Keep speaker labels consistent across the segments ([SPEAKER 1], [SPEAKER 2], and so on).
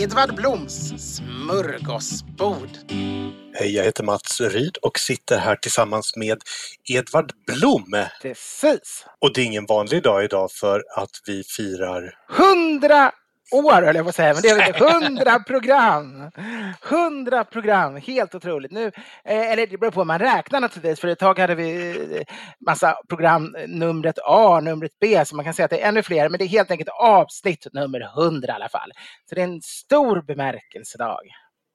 [SPEAKER 1] Edvard Bloms smörgåsbord.
[SPEAKER 2] Hej, jag heter Mats Ryd och sitter här tillsammans med Edvard Blom.
[SPEAKER 1] Precis.
[SPEAKER 2] Och det är ingen vanlig dag idag för att vi firar...
[SPEAKER 1] Hundra år höll jag på att säga, men det är väl hundra program. Hundra program, helt otroligt. Nu, eh, eller det beror på hur man räknar naturligtvis, för ett tag hade vi eh, massa program, numret A, numret B, så man kan säga att det är ännu fler, men det är helt enkelt avsnitt nummer hundra i alla fall. Så det är en stor bemärkelsedag.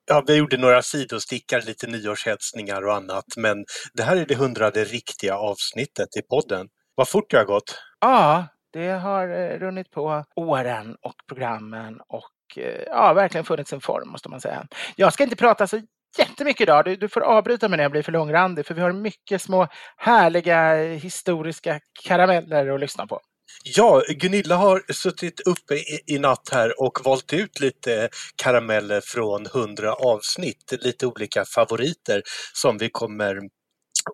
[SPEAKER 2] Ja, vi gjorde några sidostickar, lite nyårshälsningar och annat, men det här är det hundrade riktiga avsnittet i podden. Vad fort det har gått.
[SPEAKER 1] Ja, det har eh, runnit på åren och programmen och eh, ja, verkligen funnits en form måste man säga. Jag ska inte prata så jättemycket idag. Du, du får avbryta mig när jag blir för långrandig för vi har mycket små härliga eh, historiska karameller att lyssna på.
[SPEAKER 2] Ja, Gunilla har suttit uppe i, i natt här och valt ut lite karameller från hundra avsnitt, lite olika favoriter som vi kommer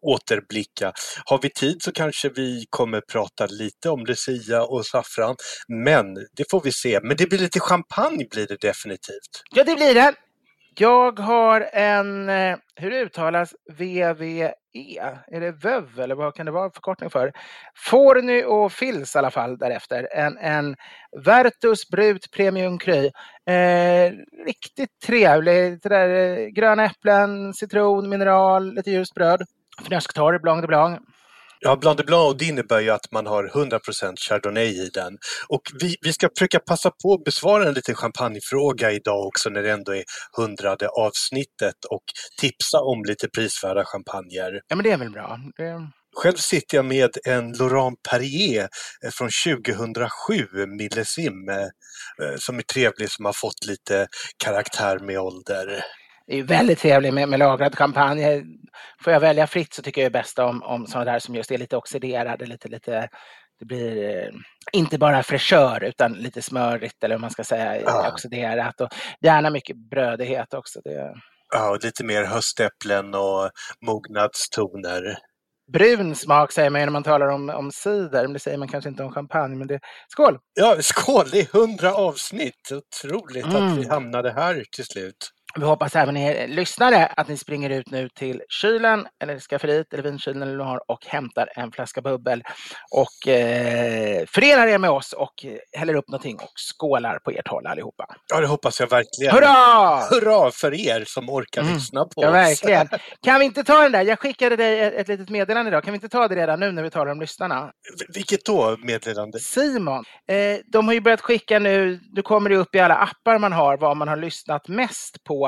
[SPEAKER 2] återblicka. Har vi tid så kanske vi kommer prata lite om Lucia och saffran, men det får vi se. Men det blir lite champagne blir det definitivt.
[SPEAKER 1] Ja, det blir det. Jag har en, eh, hur uttalas VVE? Är det VÖV eller vad kan det vara förkortning för? Forny och Fils i alla fall därefter. En, en Vertus Brut Premium Cry. Eh, riktigt trevlig. Det där, eh, gröna äpplen, citron, mineral, lite ljust bröd. Fnösktorr, Blanc de Blanc.
[SPEAKER 2] Ja, Blanc de Blanc och det innebär ju att man har 100% Chardonnay i den. Och vi, vi ska försöka passa på att besvara en liten champagnefråga idag också när det ändå är hundrade avsnittet och tipsa om lite prisvärda champagner.
[SPEAKER 1] Ja, men det är väl bra. Det...
[SPEAKER 2] Själv sitter jag med en Laurent Perrier eh, från 2007, Millesim, eh, som är trevlig, som har fått lite karaktär med ålder.
[SPEAKER 1] Är väldigt trevligt med, med lagrad champagne. Får jag välja fritt så tycker jag bäst om, om sådana där som just är lite oxiderade, lite, lite det blir eh, inte bara fräschör utan lite smörigt eller vad man ska säga, ja. oxiderat och gärna mycket brödighet också. Det...
[SPEAKER 2] Ja, och lite mer höstäpplen och mognadstoner.
[SPEAKER 1] Brun smak säger man ju när man talar om, om cider, men det säger man kanske inte om champagne. Men det... Skål!
[SPEAKER 2] Ja, skål! Det är hundra avsnitt. Otroligt mm. att vi hamnade här till slut.
[SPEAKER 1] Vi hoppas även er lyssnare att ni springer ut nu till kylen eller skafferiet eller vinkylen eller har och hämtar en flaska bubbel och eh, förenar er med oss och häller upp någonting och skålar på ert håll allihopa.
[SPEAKER 2] Ja, det hoppas jag verkligen.
[SPEAKER 1] Hurra!
[SPEAKER 2] Hurra för er som orkar mm. lyssna på
[SPEAKER 1] ja,
[SPEAKER 2] oss.
[SPEAKER 1] Verkligen. Kan vi inte ta den där? Jag skickade dig ett, ett litet meddelande idag. Kan vi inte ta det redan nu när vi talar om lyssnarna?
[SPEAKER 2] Vilket då meddelande?
[SPEAKER 1] Simon. Eh, de har ju börjat skicka nu, nu kommer det upp i alla appar man har vad man har lyssnat mest på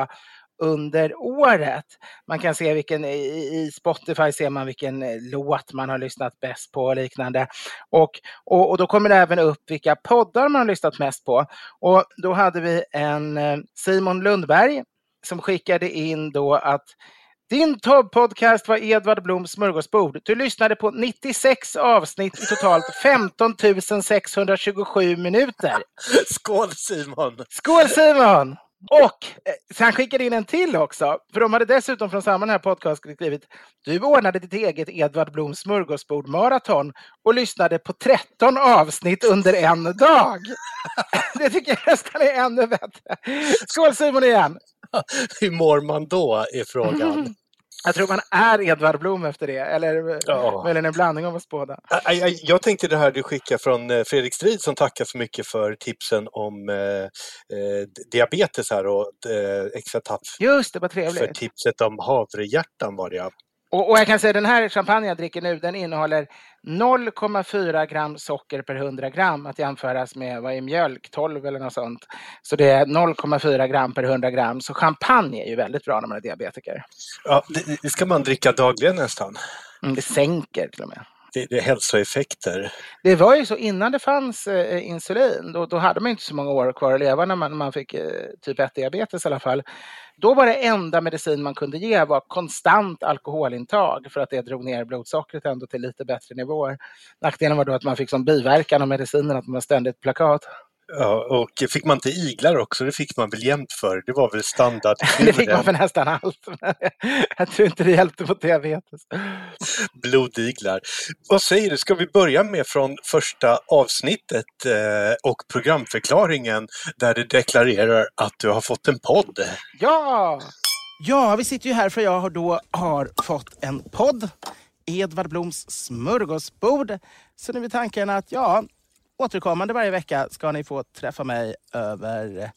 [SPEAKER 1] under året. Man kan se vilken, i Spotify ser man vilken eh, låt man har lyssnat bäst på och liknande. Och, och, och då kommer det även upp vilka poddar man har lyssnat mest på. Och då hade vi en eh, Simon Lundberg som skickade in då att din toppodcast var Edvard Bloms smörgåsbord. Du lyssnade på 96 avsnitt i totalt 15 627 minuter.
[SPEAKER 2] Skål Simon!
[SPEAKER 1] Skål Simon! Och eh, han skickade in en till också, för de hade dessutom från samma här podcast skrivit Du ordnade ditt eget Edvard Bloms smörgåsbord maraton och lyssnade på 13 avsnitt under en dag. Det tycker jag nästan är ännu bättre. Skål Simon igen!
[SPEAKER 2] Hur mår man då, är frågan.
[SPEAKER 1] Jag tror man är Edvard Blom efter det, eller ja. möjligen en blandning av oss båda.
[SPEAKER 2] Jag, jag, tänkte det här du skickar från eh, Fredrik Strid som tackar så mycket för tipsen om eh, eh diabetes här och eh, extra tack
[SPEAKER 1] Just det, vad trevligt.
[SPEAKER 2] för tipset om havrehjärtan var det ja.
[SPEAKER 1] Och, och, jag kan säga den här champagne jag dricker nu, den innehåller 0,4 gram socker per 100 gram att jämföras med vad är mjölk, 12 eller något sånt. Så det är 0,4 gram per 100 gram. Så champagne är ju väldigt bra när man är diabetiker.
[SPEAKER 2] Ja, det, det ska man dricka dagligen nästan.
[SPEAKER 1] Mm, det sänker till och med
[SPEAKER 2] det, det är hälsoeffekter.
[SPEAKER 1] Det var ju så innan det fanns eh, insulin, då, då hade man inte så många år kvar att leva när man, man fick eh, typ 1-diabetes i alla fall. Då var det enda medicin man kunde ge var konstant alkoholintag för att det drog ner blodsockret ändå till lite bättre nivåer. Nackdelen var då att man fick som biverkan av medicinen att man ständigt plakat.
[SPEAKER 2] Ja, och fick man inte iglar också? Det fick man väl jämt för? Det var väl standard?
[SPEAKER 1] det fick man för nästan allt. Jag tror inte det hjälpte mot diabetes.
[SPEAKER 2] Blodiglar. Vad säger du, ska vi börja med från första avsnittet eh, och programförklaringen där du deklarerar att du har fått en podd?
[SPEAKER 1] Ja! Ja, vi sitter ju här för jag då har fått en podd. Edvard Bloms smörgåsbord. Så nu är tanken att ja, återkommande varje vecka ska ni få träffa mig över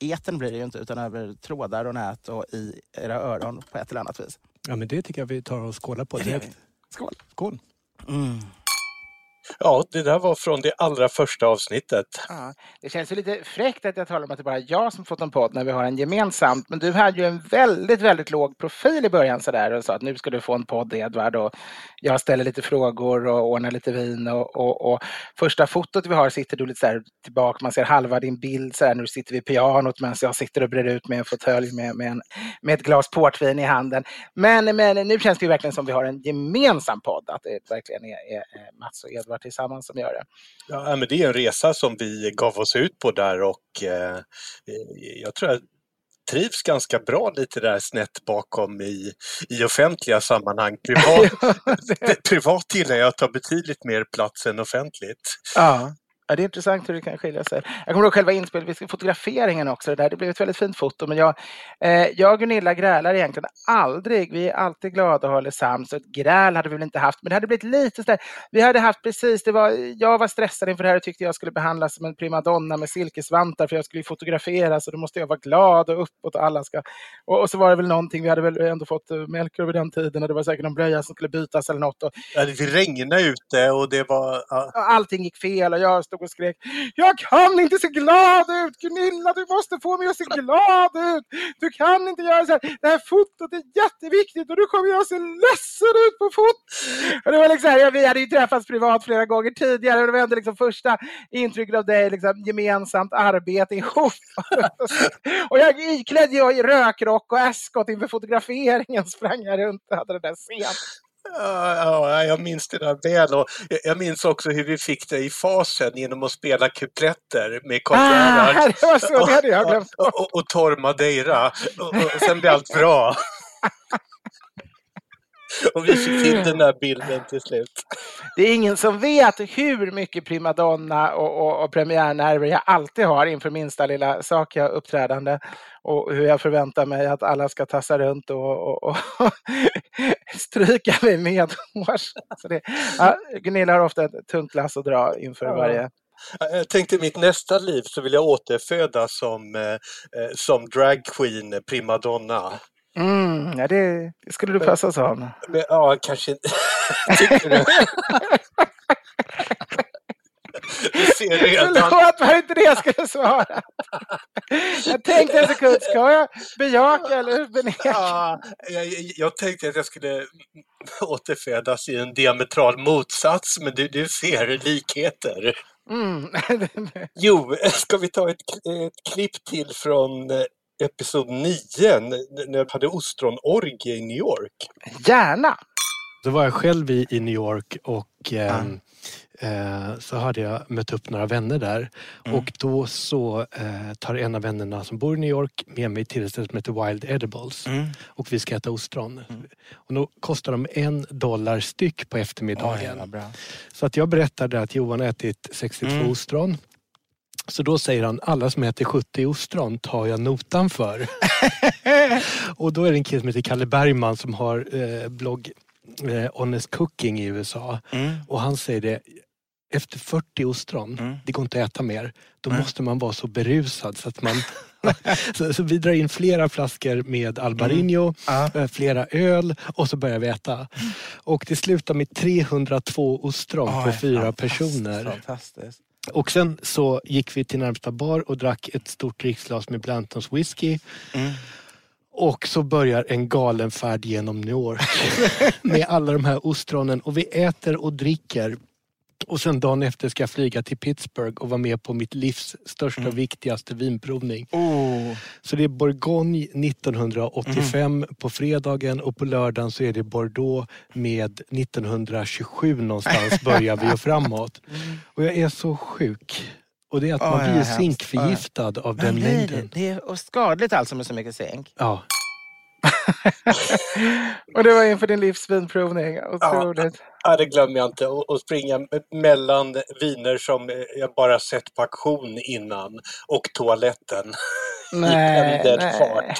[SPEAKER 1] eten blir det ju inte, utan över trådar och nät och i era öron på ett eller annat vis.
[SPEAKER 3] Ja, men det tycker jag vi tar och skålar på direkt.
[SPEAKER 1] Skål!
[SPEAKER 3] Skål!
[SPEAKER 1] Mm.
[SPEAKER 2] Ja, det där var från det allra första avsnittet.
[SPEAKER 1] Ja, det känns ju lite fräckt att jag talar om att det bara är jag som fått en podd när vi har en gemensamt. Men du hade ju en väldigt, väldigt låg profil i början så där och sa att nu ska du få en podd Edvard och jag ställer lite frågor och ordnar lite vin och, och, och första fotot vi har sitter du lite så här tillbaka, man ser halva din bild så här när du sitter vid pianot medan jag sitter och brer ut med en fåtölj med, med, en, med ett glas portvin i handen. Men, men nu känns det ju verkligen som vi har en gemensam podd, att det verkligen är, är Mats och Edvard tillsammans som gör det.
[SPEAKER 2] Ja, men det är en resa som vi gav oss ut på där och eh, jag tror att trivs ganska bra lite där snett bakom i, i offentliga sammanhang. Privat, privat gillar jag att ta betydligt mer plats än offentligt.
[SPEAKER 1] Ja. Ja, det är intressant hur det kan skilja sig. Jag kommer ihåg själva inspelet, fotograferingen också. Det, där. det blev ett väldigt fint foto. Men jag, eh, jag och Gunilla grälar egentligen aldrig. Vi är alltid glada och håller sams. Ett gräl hade vi väl inte haft, men det hade blivit lite sådär. Vi hade haft precis, det var, jag var stressad inför det här och tyckte jag skulle behandlas som en primadonna med silkesvantar för jag skulle fotograferas och då måste jag vara glad och uppåt och alla ska... Och, och så var det väl någonting, vi hade väl ändå fått uh, Melker vid den tiden och det var säkert någon blöja som skulle bytas eller något. Och,
[SPEAKER 2] ja, det regnade ute och det var...
[SPEAKER 1] Ja. Allting gick fel och jag stod stod och skrek Jag kan inte se glad ut! Gunilla, du måste få mig att se glad ut! Du kan inte göra så här. Det här fotot är jätteviktigt och du kommer jag se ledsen ut på fotot! Och det var liksom vi hade ju träffats privat flera gånger tidigare och det var ändå liksom första intrycket av dig, liksom, gemensamt arbete ihop. och jag iklädd jag rökrock och askot inför fotograferingen sprang jag runt och hade det där scenen.
[SPEAKER 2] Ja, jag minns det där väl och jag minns också hur vi fick det i fasen genom att spela kupletter med Carl
[SPEAKER 1] ah, det var så, det hade jag glömt
[SPEAKER 2] och, och, och Torr Madeira. Och, och sen blev allt bra. Och vi fick till den där bilden till slut.
[SPEAKER 1] Det är ingen som vet hur mycket primadonna och, och, och premiärnerver jag alltid har inför minsta lilla sak jag uppträdande. Och hur jag förväntar mig att alla ska tassa runt och, och, och stryka mig medhårs. ja, Gunilla har ofta ett tungt lass att dra inför ja. varje
[SPEAKER 2] jag tänkte i mitt nästa liv så vill jag återfödas som, eh, eh som dragqueen primadonna.
[SPEAKER 1] Mm, ja, det, det skulle du passa som.
[SPEAKER 2] Ja, kanske inte. Tycker du?
[SPEAKER 1] Du ser redan. Förlåt, var inte det jag skulle svara. Jag tänkte en sekund, ska jag bejaka eller beneka?
[SPEAKER 2] Ja, jag, jag tänkte att jag skulle återfödas i en diametral motsats, men du, du ser likheter.
[SPEAKER 1] Mm.
[SPEAKER 2] Jo, ska vi ta ett, ett klipp till från eh, episod 9 när jag hade ostronorgie i New York?
[SPEAKER 1] Gärna!
[SPEAKER 3] Då var jag själv i, i New York och eh, eh, så hade jag mött upp några vänner där.
[SPEAKER 1] Mm.
[SPEAKER 3] Och då så eh, tar en av vännerna som bor i New York med mig till ett ställe som heter Wild Edibles.
[SPEAKER 1] Mm.
[SPEAKER 3] Och vi ska äta ostron. Och då kostar de en dollar styck på eftermiddagen. Så att jag berättade att Johan har ätit 62
[SPEAKER 1] Mm.
[SPEAKER 3] ostron. Så då säger han, alla som äter 70 ostron tar jag notan för. och då är det en kille som heter Kalle Bergman som har eh, blogg eh, Honest Cooking i USA.
[SPEAKER 1] Mm.
[SPEAKER 3] Och han säger det, efter 40 ostron, det går inte att äta mer, då måste man vara så berusad så att man så, så vi drar in flera flaskor med Albarino, eh, flera öl och så börjar vi äta. Och det slutar med 302 ostron på fyra personer.
[SPEAKER 1] Fantastiskt.
[SPEAKER 3] Och sen så gick vi till närmsta bar och drack ett stort dricksglas med Blantons whisky. Och så börjar en galen färd genom New York med alla de här ostronen och vi äter och dricker. Och sen dagen efter ska jag flyga till Pittsburgh och vara med på mitt livs största och viktigaste vinprovning.
[SPEAKER 1] Oh.
[SPEAKER 3] Så det är Bourgogne 1985 på fredagen och på lördagen så är det Bordeaux med 1927 någonstans börjar vi och framåt. Och jag är så sjuk. Och det är att
[SPEAKER 1] Ja,
[SPEAKER 3] man
[SPEAKER 1] ja,
[SPEAKER 3] blir
[SPEAKER 1] hemskt.
[SPEAKER 3] zinkförgiftad av den
[SPEAKER 1] blir det,
[SPEAKER 3] mängden.
[SPEAKER 1] det är skadligt alltså med så mycket zink.
[SPEAKER 3] Ja.
[SPEAKER 1] Och det var inför din livs vinprovning. Otroligt.
[SPEAKER 2] Ja, det glömmer jag inte. Och, springa me- mellan viner som eh, jag bara sett på auktion innan och toaletten.
[SPEAKER 1] Nej,
[SPEAKER 2] pendelfart.
[SPEAKER 1] nej.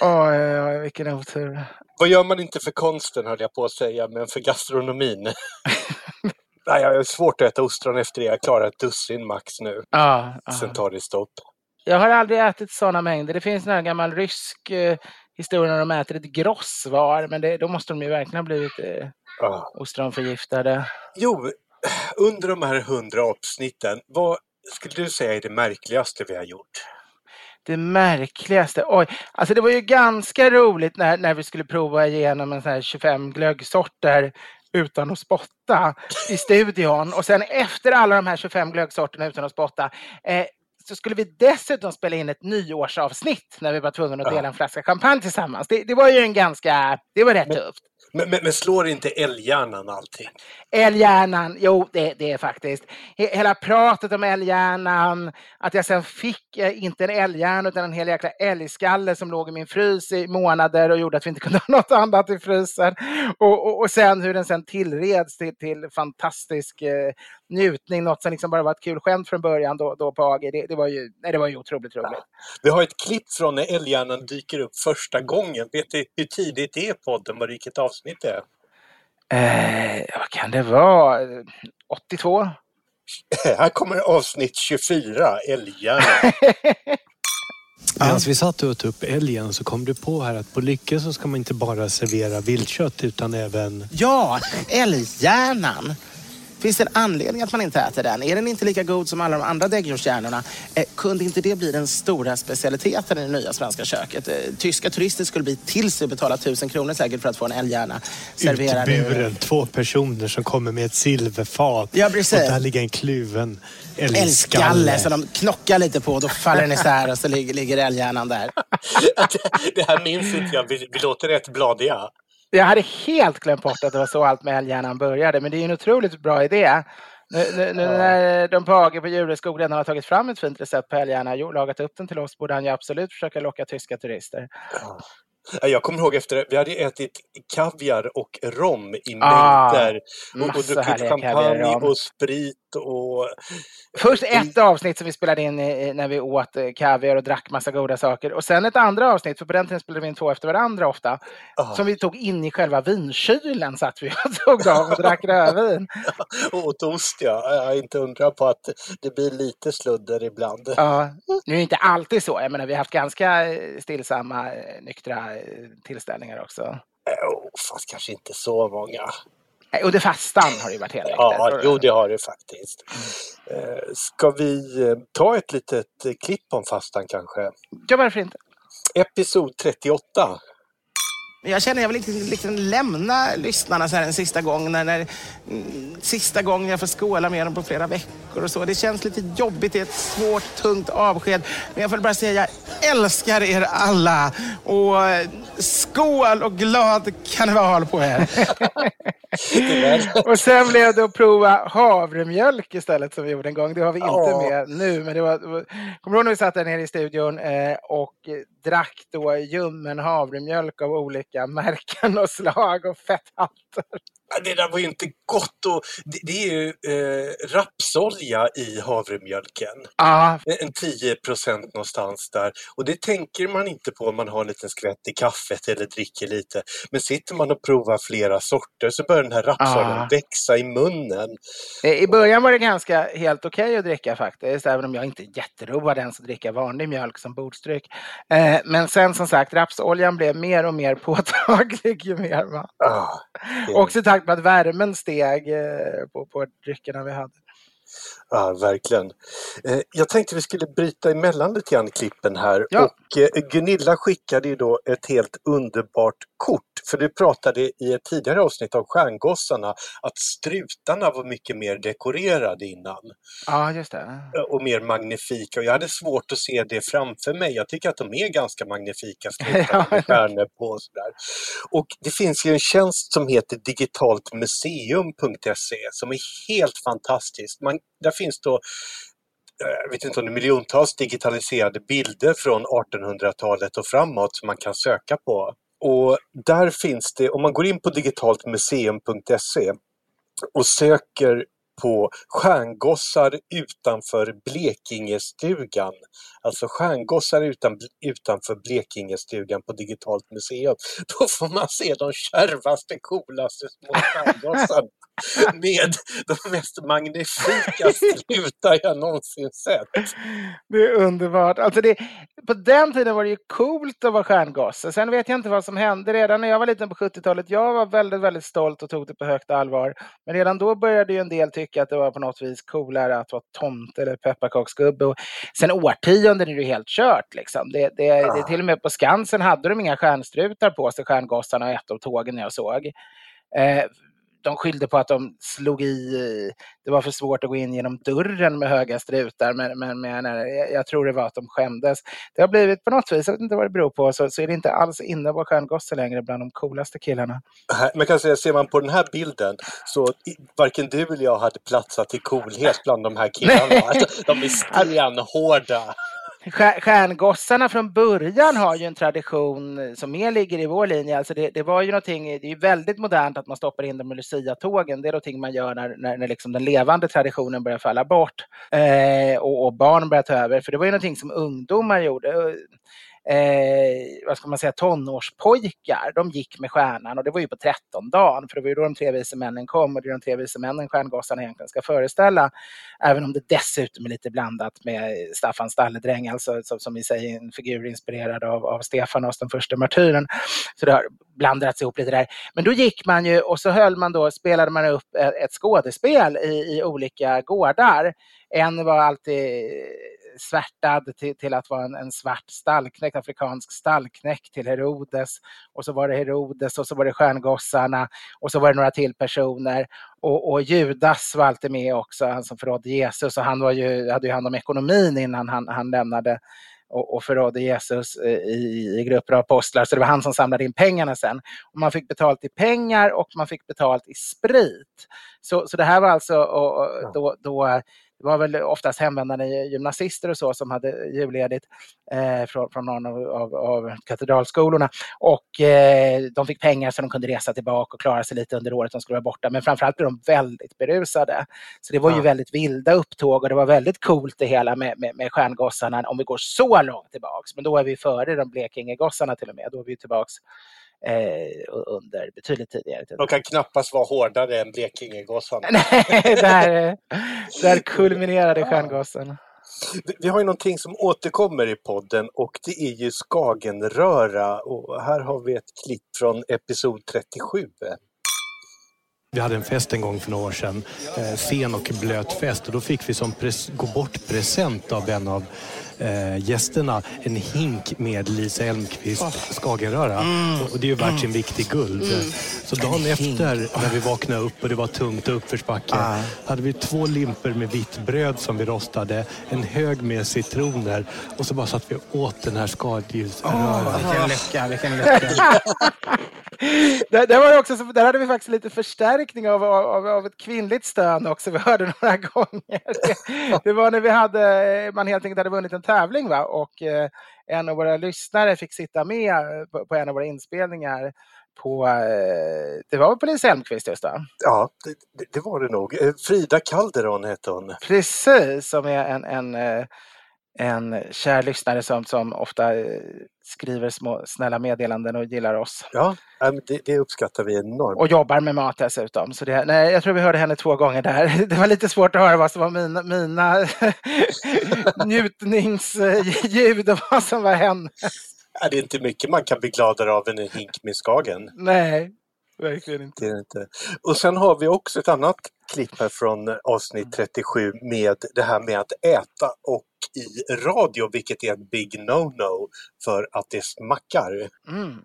[SPEAKER 1] Oj, oj, oj, vilken otur.
[SPEAKER 2] Vad gör man inte för konsten höll jag på att säga, men för gastronomin. Nej, jag har svårt att äta ostron efter det. Jag klarar ett dussin max nu.
[SPEAKER 1] Ja, ja.
[SPEAKER 2] Sen tar det stopp.
[SPEAKER 1] Jag har aldrig ätit sådana mängder. Det finns en gammal rysk eh, historia när de äter ett grossvar, men det, då måste de ju verkligen ha blivit eh,
[SPEAKER 2] Ja.
[SPEAKER 1] ostronförgiftade.
[SPEAKER 2] Jo, under de här hundra avsnitten, vad skulle du säga är det märkligaste vi har gjort?
[SPEAKER 1] Det märkligaste, oj, alltså det var ju ganska roligt när, när vi skulle prova igenom en sån här 25 glöggsorter utan att spotta i studion. Och sen efter alla de här 25 glöggsorterna utan att spotta eh, så skulle vi dessutom spela in ett nyårsavsnitt när vi var tvungna att dela en flaska champagne tillsammans. Det, det var ju en ganska, det var rätt tufft.
[SPEAKER 2] Men, men, men slår inte älghjärnan allting?
[SPEAKER 1] Älghjärnan, jo det, det är faktiskt. He- Hela pratet om älghjärnan, att jag sen fick eh, inte en älghjärna utan en hel jäkla älgskalle som låg i min frys i månader och gjorde att vi inte kunde ha något annat i frysen. Och, och, och sen hur den sen tillreds till, till fantastisk eh, njutning, något som liksom bara var ett kul skämt från början då, då på AG. Det, det, var ju, nej, det var ju otroligt roligt.
[SPEAKER 2] Vi har ett klipp från när älghjärnan dyker upp första gången. Vet du hur tidigt det är podden? Vad vilket avsnitt det är?
[SPEAKER 1] Eh, vad kan det vara? Eh, 82?
[SPEAKER 2] Här kommer avsnitt 24, älghjärnan.
[SPEAKER 3] Medan vi satt och åt upp älgen så kom du på här att på Lycke så ska man inte bara servera viltkött utan även...
[SPEAKER 4] Ja, älghjärnan. Finns det en anledning att man inte äter den? Är den inte lika god som alla de andra däggdjurshjärnorna? Eh, kunde inte det bli den stora specialiteten i det nya svenska köket? Eh, tyska turister skulle bli till sig och betala tusen kronor säkert för att få en älghjärna serverad.
[SPEAKER 3] Utburen, två personer som kommer med ett silverfat.
[SPEAKER 4] Ja, precis.
[SPEAKER 3] Och där ligger en kluven älgskalle.
[SPEAKER 4] Älgskalle som de knockar lite på. Då faller den isär och så ligger, ligger älghjärnan där.
[SPEAKER 2] det här minns inte jag. Vi, vi låter rätt bladiga.
[SPEAKER 1] Jag hade helt glömt bort att det var så allt med älghjärnan började, men det är en otroligt bra idé. Nu, nu, nu när de på AG på Djureskog redan har tagit fram ett fint recept på älghjärna och lagat upp den till oss borde han ju absolut försöka locka tyska turister.
[SPEAKER 2] Jag kommer ihåg efter vi hade ätit kaviar och rom i
[SPEAKER 1] Ah,
[SPEAKER 2] mängder. och, och druckit champagne
[SPEAKER 1] och
[SPEAKER 2] och sprit och...
[SPEAKER 1] Först ett avsnitt som vi spelade in när vi åt eh, kaviar och drack massa goda saker. Och sen ett andra avsnitt, för på den tiden spelade vi in två efter varandra ofta,
[SPEAKER 2] Ah.
[SPEAKER 1] som vi tog in i själva vinkylen satt vi och tog dem och drack rödvin.
[SPEAKER 2] och åt ost ja. Jag inte undra på att det blir lite sludder ibland.
[SPEAKER 1] Ja, nu är det inte alltid så. Jag menar, vi har haft ganska eh, stillsamma, eh, nyktra eh, tillställningar också.
[SPEAKER 2] Oh, fast kanske inte så många.
[SPEAKER 1] Nej, Under fastan har det varit helnykter.
[SPEAKER 2] Ja, jo det har det faktiskt. Eh, Ska vi eh, ta ett litet eh, klipp om fastan kanske?
[SPEAKER 1] Ja, varför inte?
[SPEAKER 2] Episod 38.
[SPEAKER 4] Jag känner jag vill inte liksom lämna lyssnarna så här en sista gång. När, när, mm, sista gången jag får skåla med dem på flera veckor och så. Det känns lite jobbigt, det är ett svårt, tungt avsked. Men jag får bara säga, jag älskar er alla. Och eh, skål och glad karneval på er.
[SPEAKER 1] Och sen blev det att prova havremjölk istället som vi gjorde en gång. Det har vi inte
[SPEAKER 2] Ja.
[SPEAKER 1] med nu. Men det var, kommer du ihåg när vi satt där nere i studion eh, och drack då ljummen havremjölk av olika märken och slag och fetthalter?
[SPEAKER 2] Det där var ju inte gott. Och det, det är ju eh, rapsolja i havremjölken.
[SPEAKER 1] Ja,
[SPEAKER 2] En 10 procent någonstans där. Och det tänker man inte på om man har en liten skvätt i kaffet eller dricker lite. Men sitter man och provar flera sorter så börjar den här rapsoljan
[SPEAKER 1] Ah.
[SPEAKER 2] växa i munnen.
[SPEAKER 1] I början var det ganska helt okej att dricka faktiskt, även om jag inte är jätteroad ens att dricka vanlig mjölk som bordsdryck. Eh, men sen som sagt, rapsoljan blev mer och mer påtaglig ju mer man...
[SPEAKER 2] Ah, det-
[SPEAKER 1] Också i starkt med att värmen steg eh, på, på dryckerna vi hade.
[SPEAKER 2] Ja, verkligen. Eh, Jag tänkte vi skulle bryta emellan lite grann klippen här.
[SPEAKER 1] Ja.
[SPEAKER 2] Och eh, Gunilla skickade ju då ett helt underbart kort. För du pratade i ett tidigare avsnitt av Stjärngossarna att strutarna var mycket mer dekorerade innan.
[SPEAKER 1] Ja, just det.
[SPEAKER 2] eh, Och mer magnifika. Och jag hade svårt att se det framför mig. Jag tycker att de är ganska magnifika strutarna med stjärnor på och sådär. Och det finns ju en tjänst som heter digitaltmuseum.se som är helt fantastisk. Man, där finns då eh, jag vet inte om det är miljontals digitaliserade bilder från 1800-talet och framåt som man kan söka på. Och där finns det, om man går in på digitaltmuseum.se och söker på stjärngossar utanför Blekingestugan. Alltså stjärngossar utan, utanför Blekingestugan på Digitalt museum. Då får man se de kärvaste, coolaste små stjärngossarna med de mest magnifika strutar jag någonsin sett.
[SPEAKER 1] Det är underbart. Alltså det, på den tiden var det ju coolt att vara stjärngosse. Sen vet jag inte vad som hände. Redan när jag var liten på 70-talet, jag var väldigt, väldigt stolt och tog det på högt allvar. Men redan då började ju en del tycka att det var på något vis coolare att vara tomte eller pepparkaksgubbe. Och sen årtionden är det ju helt kört. Liksom. Det, det, det, till och med på Skansen hade de inga stjärnstrutar på sig, stjärngossarna, och ett av tågen jag såg. Eh, de skyllde på att de slog i, det var för svårt att gå in genom dörren med höga strutar, men, men, men eh, jag, tror det var att de skämdes. Det har blivit på något vis, jag vet inte vad det beror på, så, så är det inte alls inne att vara stjärngosse längre bland de coolaste killarna.
[SPEAKER 2] Man kan säga, ser man på den här bilden så varken du eller jag hade platsat i coolhet bland de här killarna. Alltså, de är stenhårda.
[SPEAKER 1] Stjärngossarna från början har ju en tradition som mer ligger i vår linje. Alltså det, det var ju någonting, det är ju väldigt modernt att man stoppar in dem i Lucia-tågen. Det är någonting man gör när, när, när liksom den levande traditionen börjar falla bort eh, och, och barn börjar ta över. För det var ju någonting som ungdomar gjorde. Eh, vad ska man säga, tonårspojkar, de gick med stjärnan och det var ju på trettondagen för det var ju då de tre vise männen kom och det är de tre vise männen stjärngossarna egentligen ska föreställa. Även om det dessutom är lite blandat med Staffan Stalledräng, alltså som, som i sig är en figur inspirerad av, av Stefanos, den första martyren. Så det har blandats ihop lite där. Men då gick man ju och så höll man då, spelade man upp ett, ett skådespel i, i olika gårdar. En var alltid svärtad till, till att vara en, en svart stallknäckt, afrikansk stallknäckt till Herodes. Och så var det Herodes och så var det stjärngossarna och så var det några till personer. Och, och Judas var alltid med också, han som förrådde Jesus. Och han var ju, hade ju hand om ekonomin innan han, han lämnade och, och förrådde Jesus eh, i, i grupper av apostlar. Så det var han som samlade in pengarna sen. Och man fick betalt i pengar och man fick betalt i sprit. Så, så det här var alltså och, och då, då det var väl oftast hemvändande gymnasister och så som hade julledigt eh, från, från någon av, av, av katedralskolorna. Och eh, de fick pengar så de kunde resa tillbaka och klara sig lite under året de skulle vara borta. Men framförallt blev de väldigt berusade. Så det var ju
[SPEAKER 2] Ja.
[SPEAKER 1] väldigt vilda upptåg och det var väldigt coolt det hela med, med, med stjärngossarna om vi går så långt tillbaks. Men då är vi före de Blekingegossarna till och med. Då är vi tillbaks under betydligt tidigare tid.
[SPEAKER 2] De kan knappast vara hårdare än Blekingegossarna.
[SPEAKER 1] Nej, där, där kulminerade stjärngossen.
[SPEAKER 2] Vi- har ju någonting som återkommer i podden och det är ju Skagenröra och här har vi ett klipp från episod 37.
[SPEAKER 3] Vi hade en fest en gång för några år sedan, eh, sen och blöt fest och då fick vi som gå bort present av en av eh, gästerna en hink med Lisa Elmqvist skagenröra. Och, och det är ju värt sin vikt i guld. Så dagen efter när vi vaknade upp och det var tungt och uppförsbacke hade vi två limper med vitt bröd som vi rostade, en hög med citroner och så bara satt vi åt den här skaldjursröran.
[SPEAKER 4] Vilken lycka, vilken lycka.
[SPEAKER 1] Där, där, var det också, så- där hade vi faktiskt lite förstärkning av, av, av ett kvinnligt stön också. Vi hörde några gånger. Det, det var när vi hade, man helt enkelt hade vunnit en tävling va? och eh, en av våra lyssnare fick sitta med eh, på, på en av våra inspelningar. På, eh, det var på Lisa Elmqvist just då.
[SPEAKER 2] Ja, det, det- var det nog. Eh, Frida Calderon hette hon.
[SPEAKER 1] Precis, som är en, en, en kär lyssnare som, som ofta eh, skriver små snälla meddelanden och gillar oss.
[SPEAKER 2] Ja, det, det uppskattar vi enormt.
[SPEAKER 1] Och jobbar med mat dessutom. Så det, nej, jag tror vi hörde henne två gånger där. Det var lite svårt att höra vad som var mina, mina njutningsljud och vad som var hennes.
[SPEAKER 2] Det är inte mycket man kan bli gladare av än en hink med Skagen.
[SPEAKER 1] Nej, verkligen inte.
[SPEAKER 2] Inte. Och sen har vi också ett annat klipp här från avsnitt 37 med det här med att äta och i radio, vilket är en big no-no för att det smackar.
[SPEAKER 1] Mm.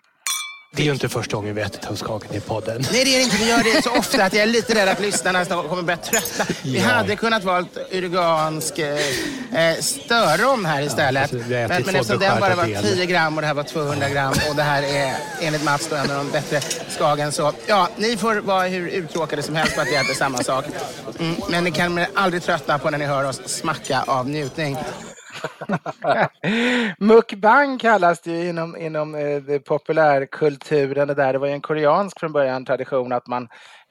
[SPEAKER 3] Det är ju inte första gången vi ätit hos Skagen i podden.
[SPEAKER 4] Nej, det är det inte. Vi gör det så ofta att jag är lite rädd att lyssnarna kommer börja tröttna. Vi
[SPEAKER 3] Ja.
[SPEAKER 4] hade kunnat valt urugansk eh, eh, störrom här istället.
[SPEAKER 3] har
[SPEAKER 4] men, men eftersom den bara var
[SPEAKER 3] fågelskärta del.
[SPEAKER 4] 10 gram och det här var 200 gram och det här är enligt Mats då en av de bättre skagen så ja, ni får vara hur uttråkade som helst på att vi äter samma sak. Mm, men ni kan aldrig tröttna på när ni hör oss smacka av njutning.
[SPEAKER 1] Mukbang kallas det ju inom, inom eh, populärkulturen. Det, där. det var ju en koreansk från början tradition att man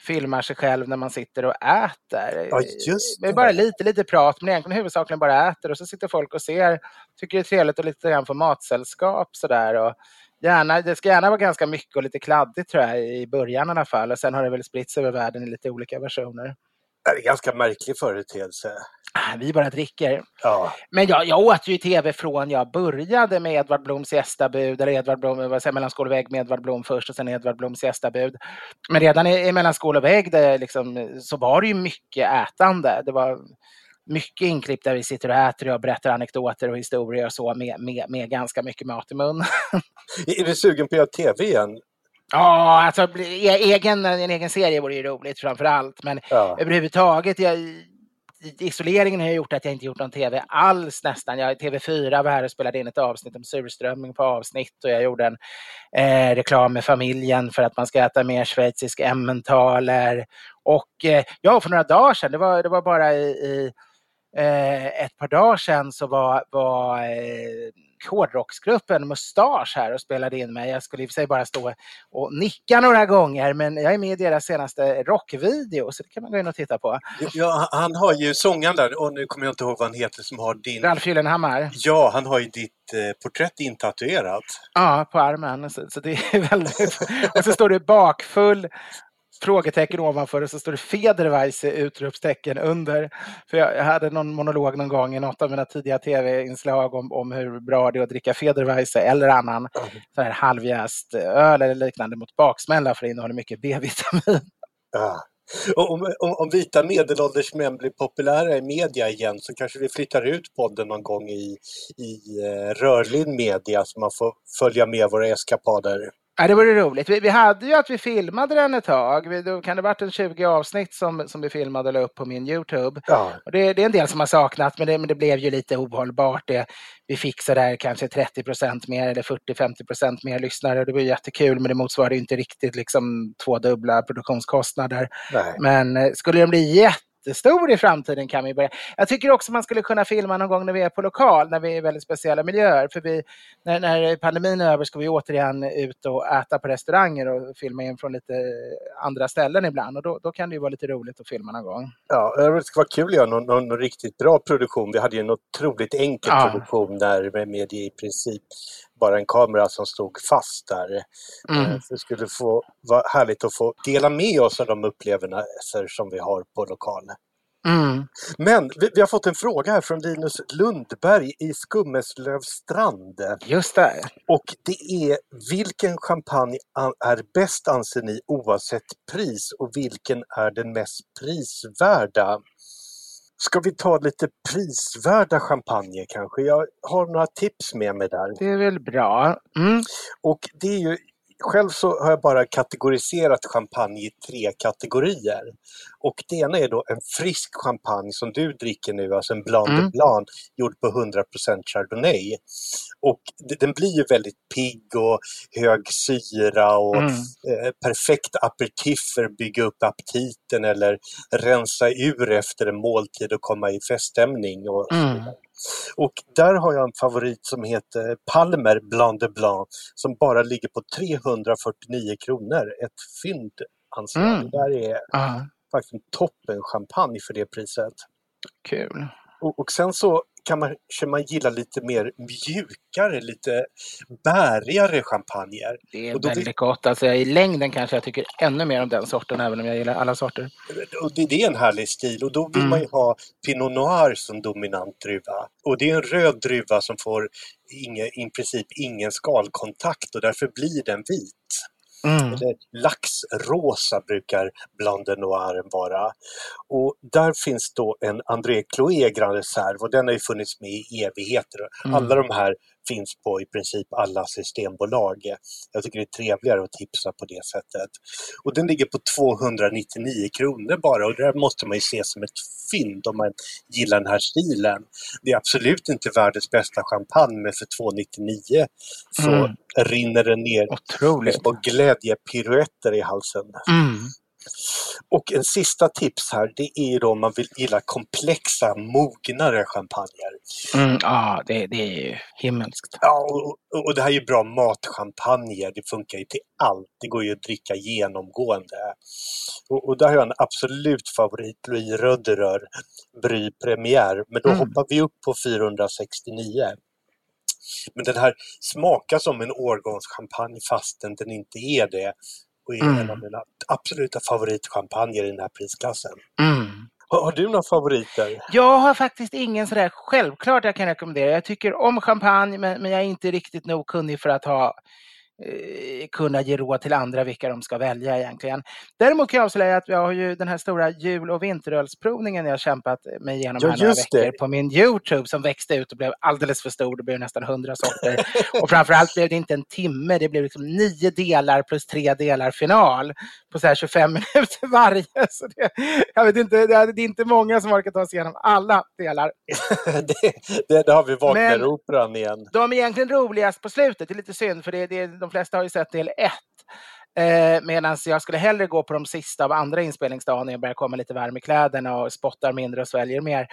[SPEAKER 1] filmar sig själv när man sitter och äter.
[SPEAKER 2] Ja, just
[SPEAKER 1] Det är
[SPEAKER 2] det.
[SPEAKER 1] bara lite, lite prat, men egentligen huvudsakligen bara äter och så sitter folk och ser, tycker det är trevligt och lite grann få matsällskap sådär. Och gärna, det ska gärna vara ganska mycket och lite kladdigt tror jag i början i alla fall och sen har det väl spritts över världen i lite olika versioner.
[SPEAKER 2] Det är en ganska märklig företeelse.
[SPEAKER 1] Ah, Vi bara dricker.
[SPEAKER 2] Ja,
[SPEAKER 1] Men jag, jag åt ju tv från jag började med Edvard Bloms gästabud, eller Edvard Blom, vad säger, mellan skål och vägg med Edvard Blom först och sen Edvard Bloms gästabud. Men redan i, i mellan skål och vägg det liksom, så var det ju mycket ätande. Det var mycket inklipp där vi sitter och äter och jag berättar anekdoter och historier och så med, med, med ganska mycket mat i mun.
[SPEAKER 2] är du sugen på att göra TV igen?
[SPEAKER 1] Ja, alltså e- egen, en egen serie vore ju roligt framför allt. Men
[SPEAKER 2] Ja.
[SPEAKER 1] överhuvudtaget, jag, isoleringen har gjort att jag inte gjort någon tv alls nästan. Jag, TV4 var här och spelade in ett avsnitt om surströmming på avsnitt och jag gjorde en eh, reklam med familjen för att man ska äta mer schweizisk emmentaler. Och eh, ja, för några dagar sedan, det var, det var bara i, i eh, ett par dagar sedan så var, var eh, hårdrocksgruppen Mustasch här och spelade in mig. Jag skulle i och för sig bara stå och nicka några gånger men jag är med i deras senaste rockvideo så det kan man gå in och titta på.
[SPEAKER 2] Ja, han har ju sångaren där, och nu kommer jag inte ihåg vad han heter, som har din...
[SPEAKER 1] Ralf Gyllenhammar.
[SPEAKER 2] Ja, han har ju ditt eh, porträtt intatuerat.
[SPEAKER 1] Ja, på armen. Så, så det är väldigt... Och så står det bakfull frågetecken ovanför och så står det Federweise utropstecken under. För jag, hade någon monolog någon gång i något av mina tidiga tv-inslag om, om hur bra det är att dricka Federweise eller annan så här halvjäst öl eller liknande mot baksmälla för det innehåller mycket B-vitamin.
[SPEAKER 2] Ja. Om, om, om vita medelålders män blir populära i media igen så kanske vi flyttar ut podden någon gång i, i eh, rörlig media så man får följa med våra eskapader.
[SPEAKER 1] Ja, det vore roligt. Vi, vi hade ju att vi filmade den ett tag. Vi, då kan det ha varit en 20 avsnitt som, som vi filmade och la upp på min Youtube.
[SPEAKER 2] Ja.
[SPEAKER 1] Och det, det är en del som har saknat, men det, men det blev ju lite ohållbart. Det, vi fick så där kanske 30 procent mer eller 40-50 procent mer lyssnare. Det var jättekul, men det motsvarade inte riktigt liksom två dubbla produktionskostnader.
[SPEAKER 2] Nej.
[SPEAKER 1] Men eh, skulle den bli jättestor i framtiden kan vi börja. Jag tycker också man skulle kunna filma någon gång när vi är på lokal, när vi är i väldigt speciella miljöer. För vi, när, när pandemin är över ska vi återigen ut och äta på restauranger och filma in från lite andra ställen ibland. Och då, då kan det ju vara lite roligt att filma någon gång.
[SPEAKER 2] Ja, det ska vara kul att göra någon, någon, någon riktigt bra produktion. Vi hade ju en otroligt enkel
[SPEAKER 1] Ja.
[SPEAKER 2] produktion där med, med i princip bara en kamera som stod fast där.
[SPEAKER 1] Mm.
[SPEAKER 2] Eh, Så det skulle få vara härligt att få dela med oss av de upplevelser som vi har på lokalen.
[SPEAKER 1] Mm.
[SPEAKER 2] Men vi, vi har fått en fråga här från Linus Lundberg i Skummeslövstrand.
[SPEAKER 1] Just det.
[SPEAKER 2] Och det är vilken champagne är bäst anser ni oavsett pris och vilken är den mest prisvärda? Ska vi ta lite prisvärda champagne kanske? Jag har några tips med mig där.
[SPEAKER 1] Det är väl bra. Mm.
[SPEAKER 2] Och det är ju, själv så har jag bara kategoriserat champagne i tre kategorier. Och det ena är då en frisk champagne som du dricker nu, alltså en Blanc de
[SPEAKER 1] Mm.
[SPEAKER 2] Blanc gjord på 100% Chardonnay. Och den blir ju väldigt pigg och hög syra och
[SPEAKER 1] Mm.
[SPEAKER 2] eh, perfekt aperitif för att bygga upp aptiten eller rensa ur efter en måltid och komma i feststämning. Och,
[SPEAKER 1] Mm.
[SPEAKER 2] Och där har jag en favorit som heter Palmer Blanc de Blanc som bara ligger på 349 kronor. Ett fynd anser jag.
[SPEAKER 1] Mm.
[SPEAKER 2] Det där är
[SPEAKER 1] Ja,
[SPEAKER 2] faktiskt en toppen champagne för det priset.
[SPEAKER 1] kul.
[SPEAKER 2] Och, och sen så kan man, kan man gilla lite mer mjukare, lite bärigare champagner.
[SPEAKER 1] Det är väldigt
[SPEAKER 2] vill-
[SPEAKER 1] gott. Alltså, I längden kanske jag tycker ännu mer om den sorten, även om jag gillar alla sorter.
[SPEAKER 2] Och det, det är en härlig stil och då vill
[SPEAKER 1] Mm.
[SPEAKER 2] man ju ha Pinot Noir som dominant druva. Och det är en röd druva som får inge, i princip ingen skalkontakt och därför blir den vit.
[SPEAKER 1] Mm.
[SPEAKER 2] Eller laxrosa brukar Blanc de Noir vara. Och där finns då en André Chloé Grand Reserve och den har ju funnits med i evigheter.
[SPEAKER 1] Mm.
[SPEAKER 2] Alla de här finns på i princip alla systembolag. Jag tycker det är trevligare att tipsa på det sättet. Och den ligger på 299 kronor bara och det där måste man ju se som ett fynd om man gillar den här stilen. Det är absolut inte världens bästa champagne men för 299 så
[SPEAKER 1] Mm.
[SPEAKER 2] rinner den ner
[SPEAKER 1] Otroligt.
[SPEAKER 2] små glädjepiruetter i halsen.
[SPEAKER 1] Mm.
[SPEAKER 2] Och en sista tips här, det är då om man vill gilla komplexa, mognare champagner.
[SPEAKER 1] Mm. Ja, det, det är ju himmelskt.
[SPEAKER 2] Ja, och, och det här är ju bra matchampagner, det funkar ju till allt. Det går ju att dricka genomgående. Och, och där har jag en absolut favorit, Louis Röderer, Bry Première, men då
[SPEAKER 1] Mm.
[SPEAKER 2] hoppar vi upp på 469. Men den här smakar som en årgångschampagne fastän den inte är det. Och är
[SPEAKER 1] Mm.
[SPEAKER 2] en av mina absoluta favoritchampagner i den här prisklassen.
[SPEAKER 1] Mm.
[SPEAKER 2] Har, har du några favoriter?
[SPEAKER 1] Jag har faktiskt ingen sådär självklart jag kan rekommendera. Jag tycker om champagne men, men jag är inte riktigt nog kunnig för att ha kunna ge råd till andra vilka de ska välja egentligen. Däremot kan jag avslöja att vi har ju den här stora jul och vinterölsprovningen jag kämpat mig igenom
[SPEAKER 2] Ja,
[SPEAKER 1] här några
[SPEAKER 2] just det.
[SPEAKER 1] veckor på min Youtube som växte ut och blev alldeles för stor. Det blev nästan hundra sorter. och framförallt blev det inte en timme, det blev liksom nio delar plus tre delar final på så här 25 minuter varje. Så det, jag vet inte, det är det inte många som orkar ta sig igenom alla delar.
[SPEAKER 2] det, det, där har vi Wagneroperan igen.
[SPEAKER 1] De är egentligen roligast på slutet. Det är lite synd för det, det, de flesta har ju sett del ett. Eh, Medan jag skulle hellre gå på de sista av andra inspelningsdagen när jag börjar komma lite varm i kläderna och spottar mindre och sväljer mer.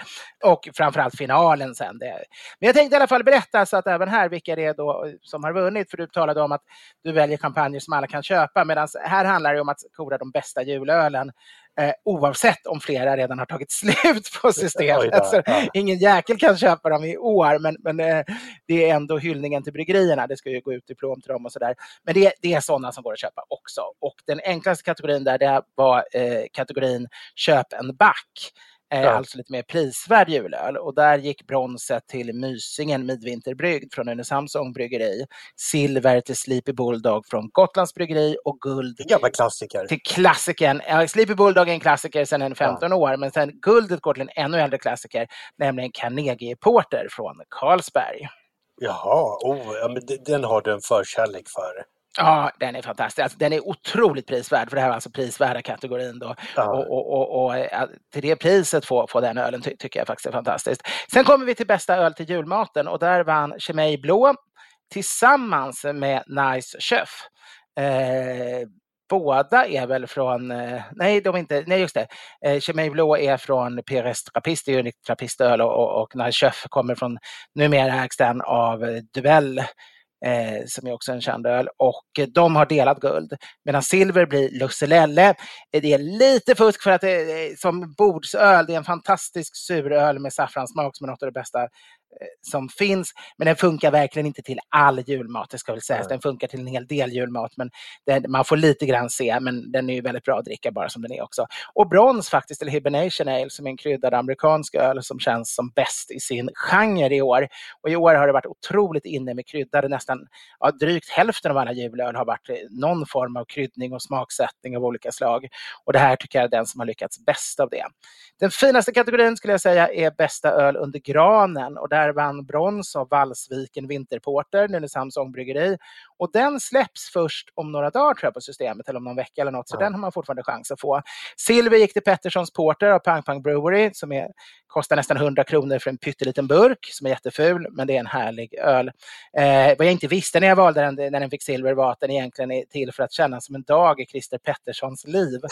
[SPEAKER 1] Och framförallt finalen sen. Det. Men jag tänkte i alla fall berätta så att även här vilka det är då eh, som har vunnit. För du talade om att du väljer champagner som alla kan köpa. Medan här handlar det om att kora de bästa julölen. Eh, oavsett om flera redan har tagit slut på systemet. Alltså, ingen jäkel kan köpa dem i år, men, men eh, det är ändå hyllningen till bryggerierna. Det ska ju gå ut diplom till dem och sådär. Men det, det är sådana som går att köpa också. Och den enklaste kategorin där det var eh, kategorin köp en back.
[SPEAKER 2] Ja.
[SPEAKER 1] Alltså lite mer prisvärd julöl. Och där gick bronset till Mysingen Midvinterbryggd från Nynäshamns ångbryggeri. Silver till Sleepy Bulldog från Gotlands bryggeri och guld
[SPEAKER 2] klassiker.
[SPEAKER 1] till klassikern. Ja, Sleepy Bulldog är en klassiker sedan en 15 år, men sen guldet går till en ännu äldre klassiker, nämligen Carnegie Porter från Carlsberg.
[SPEAKER 2] Jaha, oh, ja, men de- den har du en förkärlek för.
[SPEAKER 1] Ja, den är fantastisk. Alltså, den är otroligt prisvärd, för det här var alltså prisvärda kategorin. Då.
[SPEAKER 2] Ja.
[SPEAKER 1] Och, och, och, och eh, till det priset få, få den ölen ty, tycker jag faktiskt är fantastiskt. Sen kommer vi till bästa öl till julmaten och där vann Chimay Blå tillsammans med Nice Chef. Eh, båda är väl från, eh, nej de är inte, nej just det, eh, Chimay Blå är från PRS Trappist, det är ju en trappistöl och, och, och Nice Chef kommer från, numera ägs den av Duell eh, som är också en känd öl. Och eh, de har delat guld. Medan silver blir Lusselelle. Eh, det är lite fusk för att det är som bordsöl, det är en fantastisk suröl med saffranssmak som är något av det bästa som finns. Men den funkar verkligen inte till all julmat, det ska väl sägas. Den funkar till en hel del julmat, men den, man får lite grann se. Men den är ju väldigt bra att dricka bara som den är också. Och Brons faktiskt, eller Hibernation Ale, som är en kryddad amerikansk öl som känns som bäst i sin genre i år. Och i år har det varit otroligt inne med kryddade, nästan ja, drygt hälften av alla julöl har varit någon form av kryddning och smaksättning av olika slag. Och det här tycker jag är den som har lyckats bäst av det. Den finaste kategorin skulle jag säga är bästa öl under granen och där där vann brons av Valsviken Vinterporter, Nynäshamns ångbryggeri. Och den släpps först om några dagar tror jag på systemet, eller om någon vecka eller något, så ja. den har man fortfarande chans att få. Silver gick till Petterssons Porter av Pang Pang Brewery som är, kostar nästan 100 kronor för en pytteliten burk som är jätteful, men det är en härlig öl. Eh, vad jag inte visste när jag valde den, när den fick silver var att den egentligen är till för att kännas som en dag i Christer Petterssons liv.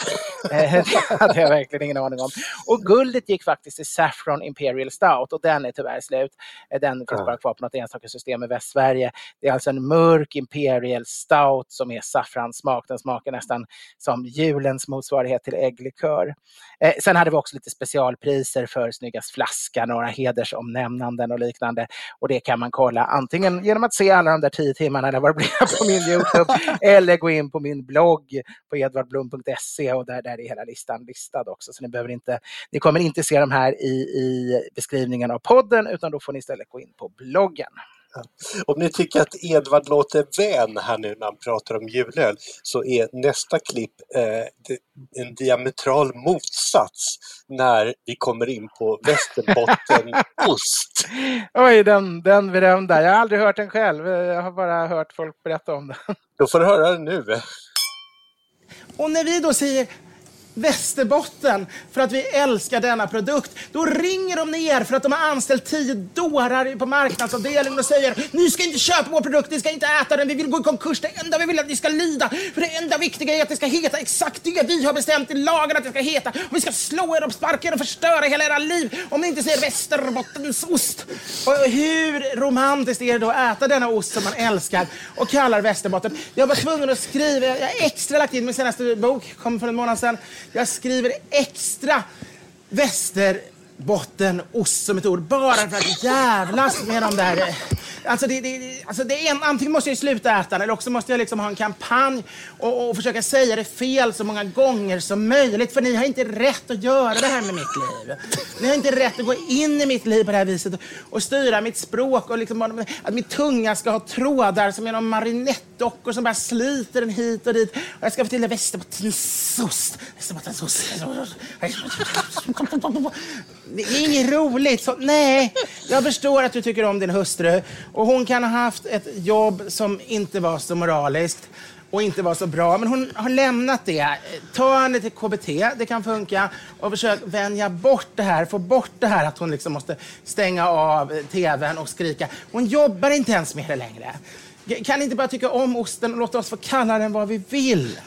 [SPEAKER 1] Eh, det hade jag verkligen ingen aning om. Och guldet gick faktiskt till Saffron Imperial Stout och den är tyvärr slut. Eh, den finns bara kvar på något enstaka system i Västsverige. Det är alltså en mörk Imperial Stout som är saffranssmak. Den smakar nästan som julens motsvarighet till ägglikör. Eh, sen hade vi också lite specialpriser för snyggast flaska, några hedersomnämnanden och liknande. Och det kan man kolla antingen genom att se alla de där tio timmarna eller vad det blir på min Youtube eller gå in på min blogg på edvardblom.se och där, där är hela listan listad också. Så ni, behöver inte, ni kommer inte se de här i, i beskrivningen av podden utan då får ni istället gå in på bloggen.
[SPEAKER 2] Om ni tycker att Edvard låter vän här nu när han pratar om julöl så är nästa klipp eh, en diametral motsats när vi kommer in på Västerbottenost.
[SPEAKER 1] Oj, den, den berömda. Jag har aldrig hört den själv. Jag har bara hört folk berätta om den.
[SPEAKER 2] Då får du höra den nu.
[SPEAKER 4] Och när vi då säger Västerbotten för att vi älskar denna produkt. Då ringer de ner för att de har anställt tio dårar på marknadsavdelningen och säger ni ska inte köpa vår produkt, ni ska inte äta den, vi vill gå i konkurs. Det enda vi vill är att ni ska lida. För det enda viktiga är att det ska heta exakt det vi har bestämt i lagen att det ska heta. Och vi ska slå er och sparka er och förstöra hela era liv om ni inte säger Västerbottensost. Och hur romantiskt är det då att äta denna ost som man älskar och kallar Västerbotten? Jag var tvungen att skriva, jag har extra lagt in min senaste bok, kom för en månad sedan. Jag skriver extra västerbottenost som ett ord bara för att jävlas med de där. Alltså det, det, alltså det en, antingen måste jag sluta äta eller också måste jag liksom ha en kampanj och, och, försöka säga det fel så många gånger som möjligt. För ni har inte rätt att göra det här med mitt liv. Ni har inte rätt att gå in i mitt liv på det här viset och, och styra mitt språk och liksom, att min tunga ska ha trådar som är någon marinettdockor som bara sliter den hit och dit. Och jag ska få till det Västerbottensost. Västerbottensost. Det är inget roligt. Så, nej, jag förstår att du tycker om din hustru och hon kan ha haft ett jobb som inte var så moraliskt och inte var så bra. Men hon har lämnat det. Ta henne till KBT, det kan funka. Och försök vänja bort det här, få bort det här att hon liksom måste stänga av tvn och skrika. Hon jobbar inte ens med det längre. Kan ni inte bara tycka om osten och låta oss få kalla den vad vi vill?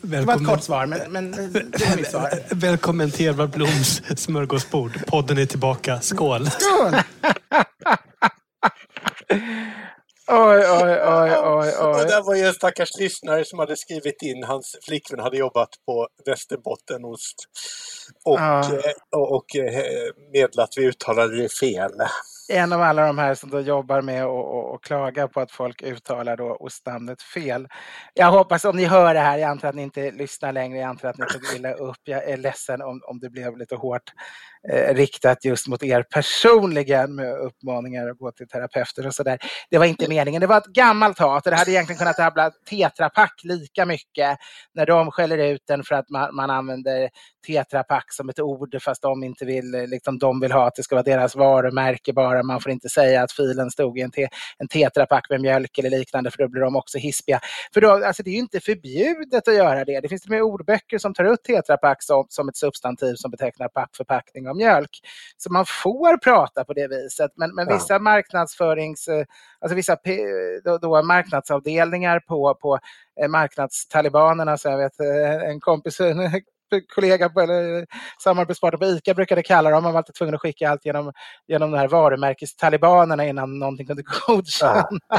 [SPEAKER 4] Välkommen. Det var ett kort svar, men, men det var mitt svar.
[SPEAKER 3] Välkommen till Edvard Bloms smörgåsbord. Podden är tillbaka. Skål!
[SPEAKER 1] Skål! Oj, oj, oj, oj, oj.
[SPEAKER 2] Och det var ju en stackars lyssnare som hade skrivit in, hans flickvän hade jobbat på Västerbottenost. Och, ja. Eh, och, och eh, meddelat att vi uttalade det fel
[SPEAKER 1] en av alla de här som då jobbar med att klaga på att folk uttalar då ostnamnet fel. Jag hoppas om ni hör det här, jag antar att ni inte lyssnar längre, jag antar att ni tog illa upp. Jag är ledsen om, om det blev lite hårt eh, riktat just mot er personligen med uppmaningar att gå till terapeuter och sådär. Det var inte meningen. Det var ett gammalt hat och det hade egentligen kunnat drabbla Tetra Pak lika mycket när de skäller ut den för att man, man använder Tetra Pak som ett ord fast de inte vill, liksom, de vill ha att det ska vara deras varumärke bara. Man får inte säga att filen stod i en, te, en Tetra Pak med mjölk eller liknande för då blir de också hispiga. För då, alltså, det är ju inte förbjudet att göra det. Det finns till och med ordböcker som tar upp Tetra Pak som, som ett substantiv som betecknar pappförpackning av mjölk. Så man får prata på det viset. Men, men vissa marknadsförings, eh, alltså vissa då, då marknadsavdelningar på, på eh, marknadstalibanerna, så jag vet eh, en kompis kollega på, eller samarbetspartner på ICA brukade kalla dem. Man var alltid tvungen att skicka allt genom, genom de här varumärkestalibanerna innan någonting kunde godkännas. Ja.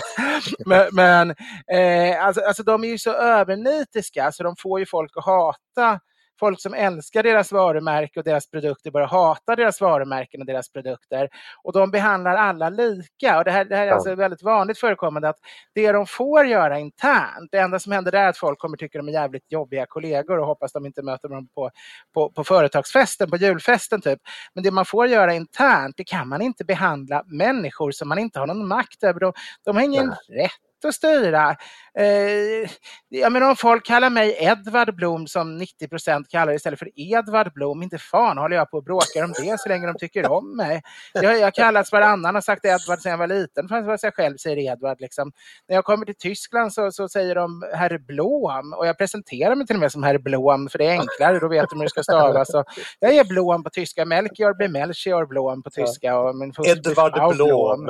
[SPEAKER 1] men men eh, alltså, alltså, de är ju så övernitiska så de får ju folk att hata folk som älskar deras varumärke och deras produkter börjar hata deras varumärken och deras produkter. Och de behandlar alla lika. Och det här, det här är alltså väldigt vanligt förekommande att det de får göra internt, det enda som händer där är att folk kommer tycka de är jävligt jobbiga kollegor och hoppas de inte möter dem på, på, på företagsfesten, på julfesten typ. Men det man får göra internt, det kan man inte behandla människor som man inte har någon makt över. De, de har ingen rätt att styra. Eh, jag menar om folk kallar mig Edvard Blom som 90 procent kallar istället för Edvard Blom, inte fan håller jag på och bråkar om det så länge de tycker om mig. Jag har kallats varannan och sagt Edvard sedan jag var liten fast jag själv säger Edvard. Liksom. När jag kommer till Tyskland så, så säger de herr Blom och jag presenterar mig till och med som herr Blom för det är enklare, då vet de hur det ska stavas. Jag är Blom på tyska, Melchior blir Melchior Blom på tyska. Och min
[SPEAKER 2] Edvard Blom.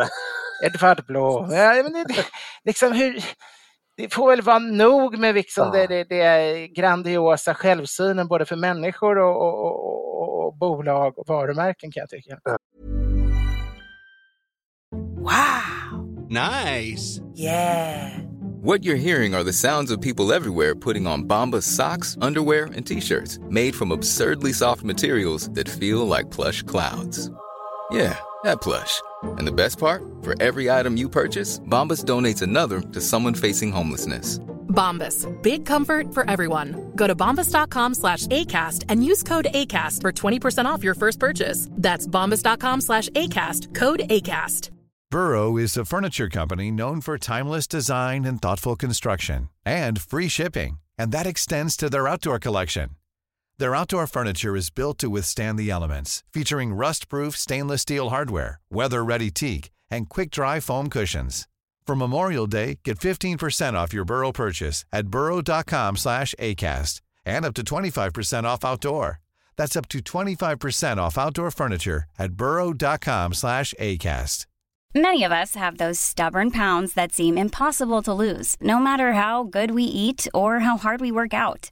[SPEAKER 1] Edvard Blom. Ja, men det, liksom hur, det får väl vara nog med liksom ja. det, det, det grandiosa självsynen både för människor och, och, och, och, bolag och varumärken kan jag tycka.
[SPEAKER 5] Wow! Nice!
[SPEAKER 6] Yeah!
[SPEAKER 5] What you're hearing are the sounds of people everywhere putting on Bombas socks, underwear and t-shirts made from absurdly soft materials that feel like plush clouds. Yeah, that plush. And the best part, for every item you purchase, Bombas donates another to someone facing homelessness.
[SPEAKER 7] Bombas, big comfort for everyone. Go to bombas.com slash ACAST and use code ACAST for 20% off your first purchase. That's bombas.com slash ACAST, code ACAST.
[SPEAKER 8] Burrow is a furniture company known for timeless design and thoughtful construction and free shipping, and that extends to their outdoor collection. Their outdoor furniture is built to withstand the elements, featuring rust-proof stainless steel hardware, weather-ready teak, and quick-dry foam cushions. For Memorial Day, get 15% off your Burrow purchase at burrow.com slash ACAST and up to 25% off outdoor. That's up to 25% off outdoor furniture at burrow.com slash ACAST.
[SPEAKER 9] Many of us have those stubborn pounds that seem impossible to lose, no matter how good we eat or how hard we work out.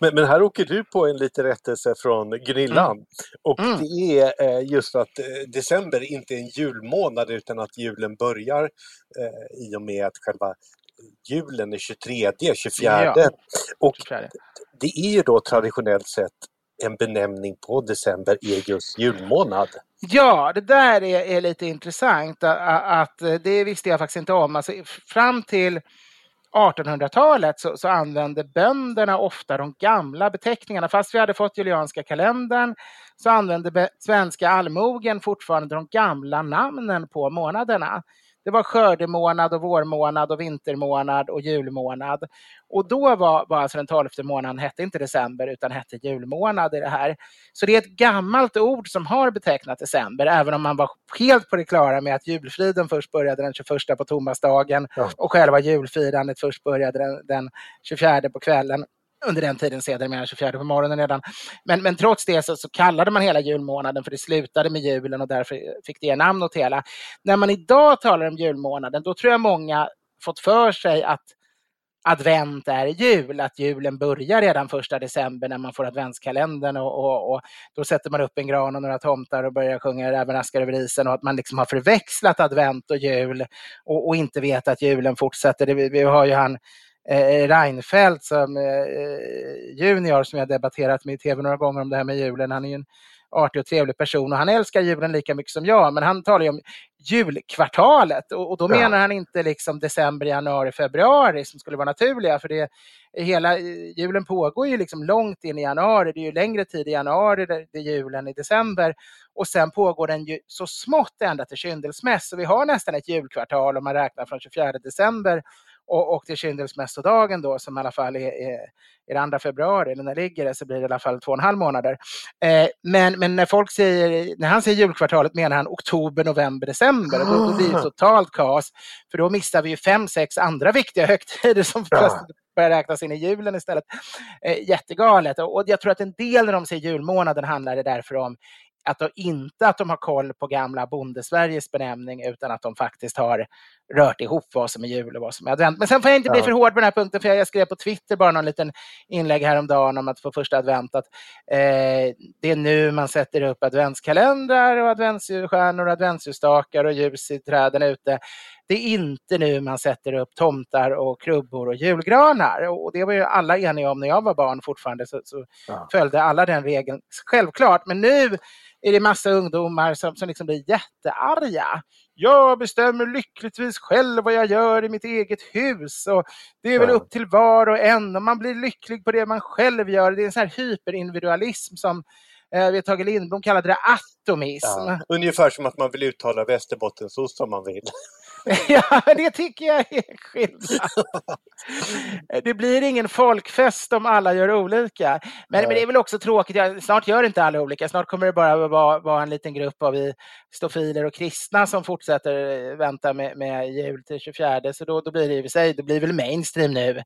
[SPEAKER 2] Men, men, här åker du på en liten rättelse från Gunillan. Mm. Och mm. det är eh, just för att eh, december inte är en julmånad utan att julen börjar eh, i och med att själva julen är 23, 24. Ja. Och det är ju då traditionellt sett en benämning på december är just julmånad.
[SPEAKER 1] Ja, det där är, är lite intressant. Att, att, det visste jag faktiskt inte om. Alltså, fram till 1800-talet så, så använde bönderna ofta de gamla beteckningarna. Fast vi hade fått julianska kalendern så använde svenska allmogen fortfarande de gamla namnen på månaderna. Det var skördemånad och vårmånad och vintermånad och julmånad. Och då var, var alltså den tolfte månaden hette inte december utan hette julmånad i det här. Så det är ett gammalt ord som har betecknat december, även om man var helt på det klara med att julfriden först började den 21 på Tomasdagen ja. och själva julfirandet först började den, den 24 på kvällen under den tiden sedermera 24 på morgonen redan. Men, men trots det så, så, kallade man hela julmånaden för det slutade med julen och därför fick det namn åt hela. När man idag talar om julmånaden då tror jag många fått för sig att advent är jul, att julen börjar redan första december när man får adventskalendern och, och, och, då sätter man upp en gran och några tomtar och börjar sjunga Räven över isen och att man liksom har förväxlat advent och jul och, och inte vet att julen fortsätter. Det, vi, vi har ju han eh, Reinfeldt som eh, junior som jag debatterat med i tv några gånger om det här med julen. Han är ju en artig och trevlig person och han älskar julen lika mycket som jag. Men han talar ju om julkvartalet och, och då ja. menar han inte liksom december, januari, februari som skulle vara naturliga. För det, hela julen pågår ju liksom långt in i januari. Det är ju längre tid i januari det, det är julen i december. Och sen pågår den ju så smått ända till kyndelsmäss. Så vi har nästan ett julkvartal om man räknar från 24 december och, och till kyndelsmässodagen då som i alla fall är, är, är 2 februari, eller när ligger det så blir det i alla fall två och en halv månader. Eh, men, men när folk säger, när han säger julkvartalet menar han oktober, november, december. Och då, då blir det ah. totalt kaos. För då missar vi ju fem, sex andra viktiga högtider som ja. börjar räknas in i julen istället. Eh, jättegalet. Och jag tror att en del när de säger julmånaden handlar det därför om att de, inte att de har koll på gamla bondesveriges benämning utan att de faktiskt har rört ihop vad som är jul och vad som är advent. Men sen får jag inte bli för hård på den här punkten för jag skrev på Twitter bara någon liten inlägg häromdagen om att på första advent att eh, det är nu man sätter upp adventskalendrar och adventsstjärnor och adventsljusstakar och ljus i träden ute. Det är inte nu man sätter upp tomtar och krubbor och julgranar. Och det var ju alla eniga om när jag var barn fortfarande. Så, så
[SPEAKER 2] Ja.
[SPEAKER 1] följde alla den regeln. Självklart, men nu är det massa ungdomar som, som liksom blir jättearga. Jag bestämmer lyckligtvis själv vad jag gör i mitt eget hus. Och det är väl upp till var och en och man blir lycklig på det man själv gör. Det är en sån här hyperindividualism som eh, Tage Lindblom kallade det atomism.
[SPEAKER 2] Ja. Ungefär som att man vill uttala Västerbottensost om man vill.
[SPEAKER 1] Ja, det tycker jag är skillnad. Det blir ingen folkfest om alla gör olika. Men, men det är väl också tråkigt, snart gör inte alla olika. Snart kommer det bara vara, vara en liten grupp av vi stofiler och kristna som fortsätter eh, vänta med, med jul till 24. Så då, då blir det i sig, det blir väl mainstream nu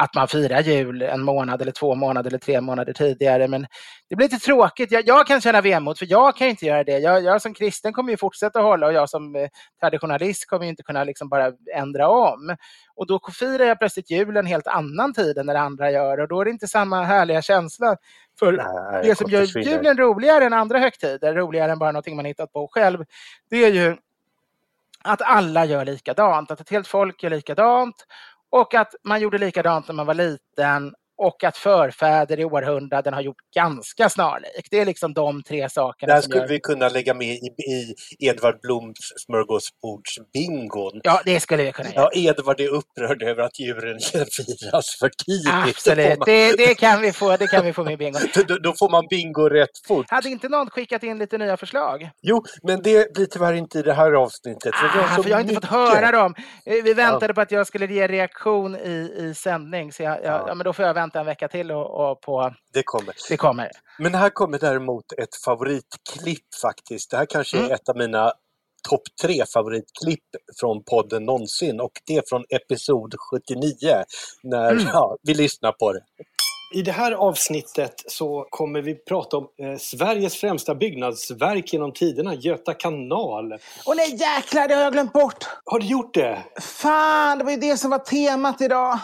[SPEAKER 1] att man firar jul en månad eller två månader eller tre månader tidigare. Men det blir lite tråkigt. Jag, jag kan känna vemod för jag kan inte göra det. Jag, jag som kristen kommer ju fortsätta hålla och jag som eh, traditionalist kommer ju inte kunna liksom bara ändra om. Och då firar jag plötsligt jul en helt annan tid än när andra gör och då är det inte samma härliga känsla. För
[SPEAKER 2] Nej,
[SPEAKER 1] det som gör julen roligare än andra högtider, roligare än bara någonting man hittat på själv, det är ju att alla gör likadant, att ett helt folk gör likadant och att man gjorde likadant när man var liten och att förfäder i århundraden har gjort ganska snarlikt. Det är liksom de tre sakerna
[SPEAKER 2] Där skulle
[SPEAKER 1] gör...
[SPEAKER 2] vi kunna lägga med i, i Edvard Bloms smörgåsbordsbingon.
[SPEAKER 1] Ja, det skulle vi kunna göra.
[SPEAKER 2] Ja, Edvard är upprörd över att djuren firas för tidigt.
[SPEAKER 1] Absolut,
[SPEAKER 2] Då får
[SPEAKER 1] det, det, kan vi få, det kan vi få med i bingo.
[SPEAKER 2] man, då, då får man bingo rätt fort.
[SPEAKER 1] Hade inte någon skickat in lite nya förslag?
[SPEAKER 2] Jo, men det blir tyvärr inte i det här avsnittet.
[SPEAKER 1] Ah, för jag har inte fått
[SPEAKER 2] mycket.
[SPEAKER 1] höra dem. Eh, Vi väntade på att jag skulle ge reaktion i, i sändning, så jag, jag,
[SPEAKER 2] Ja.
[SPEAKER 1] ja. men då får jag vänta en vecka till och, och på...
[SPEAKER 2] Det kommer.
[SPEAKER 1] Det kommer.
[SPEAKER 2] Men här kommer däremot ett favoritklipp faktiskt. Det här kanske är
[SPEAKER 1] Mm.
[SPEAKER 2] ett av mina topp tre favoritklipp från podden någonsin och det är från episod 79 när
[SPEAKER 1] Mm.
[SPEAKER 2] ja, vi lyssnar på det.
[SPEAKER 6] I det här avsnittet så kommer vi prata om eh, Sveriges främsta byggnadsverk genom tiderna, Göta kanal.
[SPEAKER 1] Åh nej jäklar, det har jag glömt bort!
[SPEAKER 6] Har du gjort det?
[SPEAKER 1] Fan, det var ju det som var temat idag.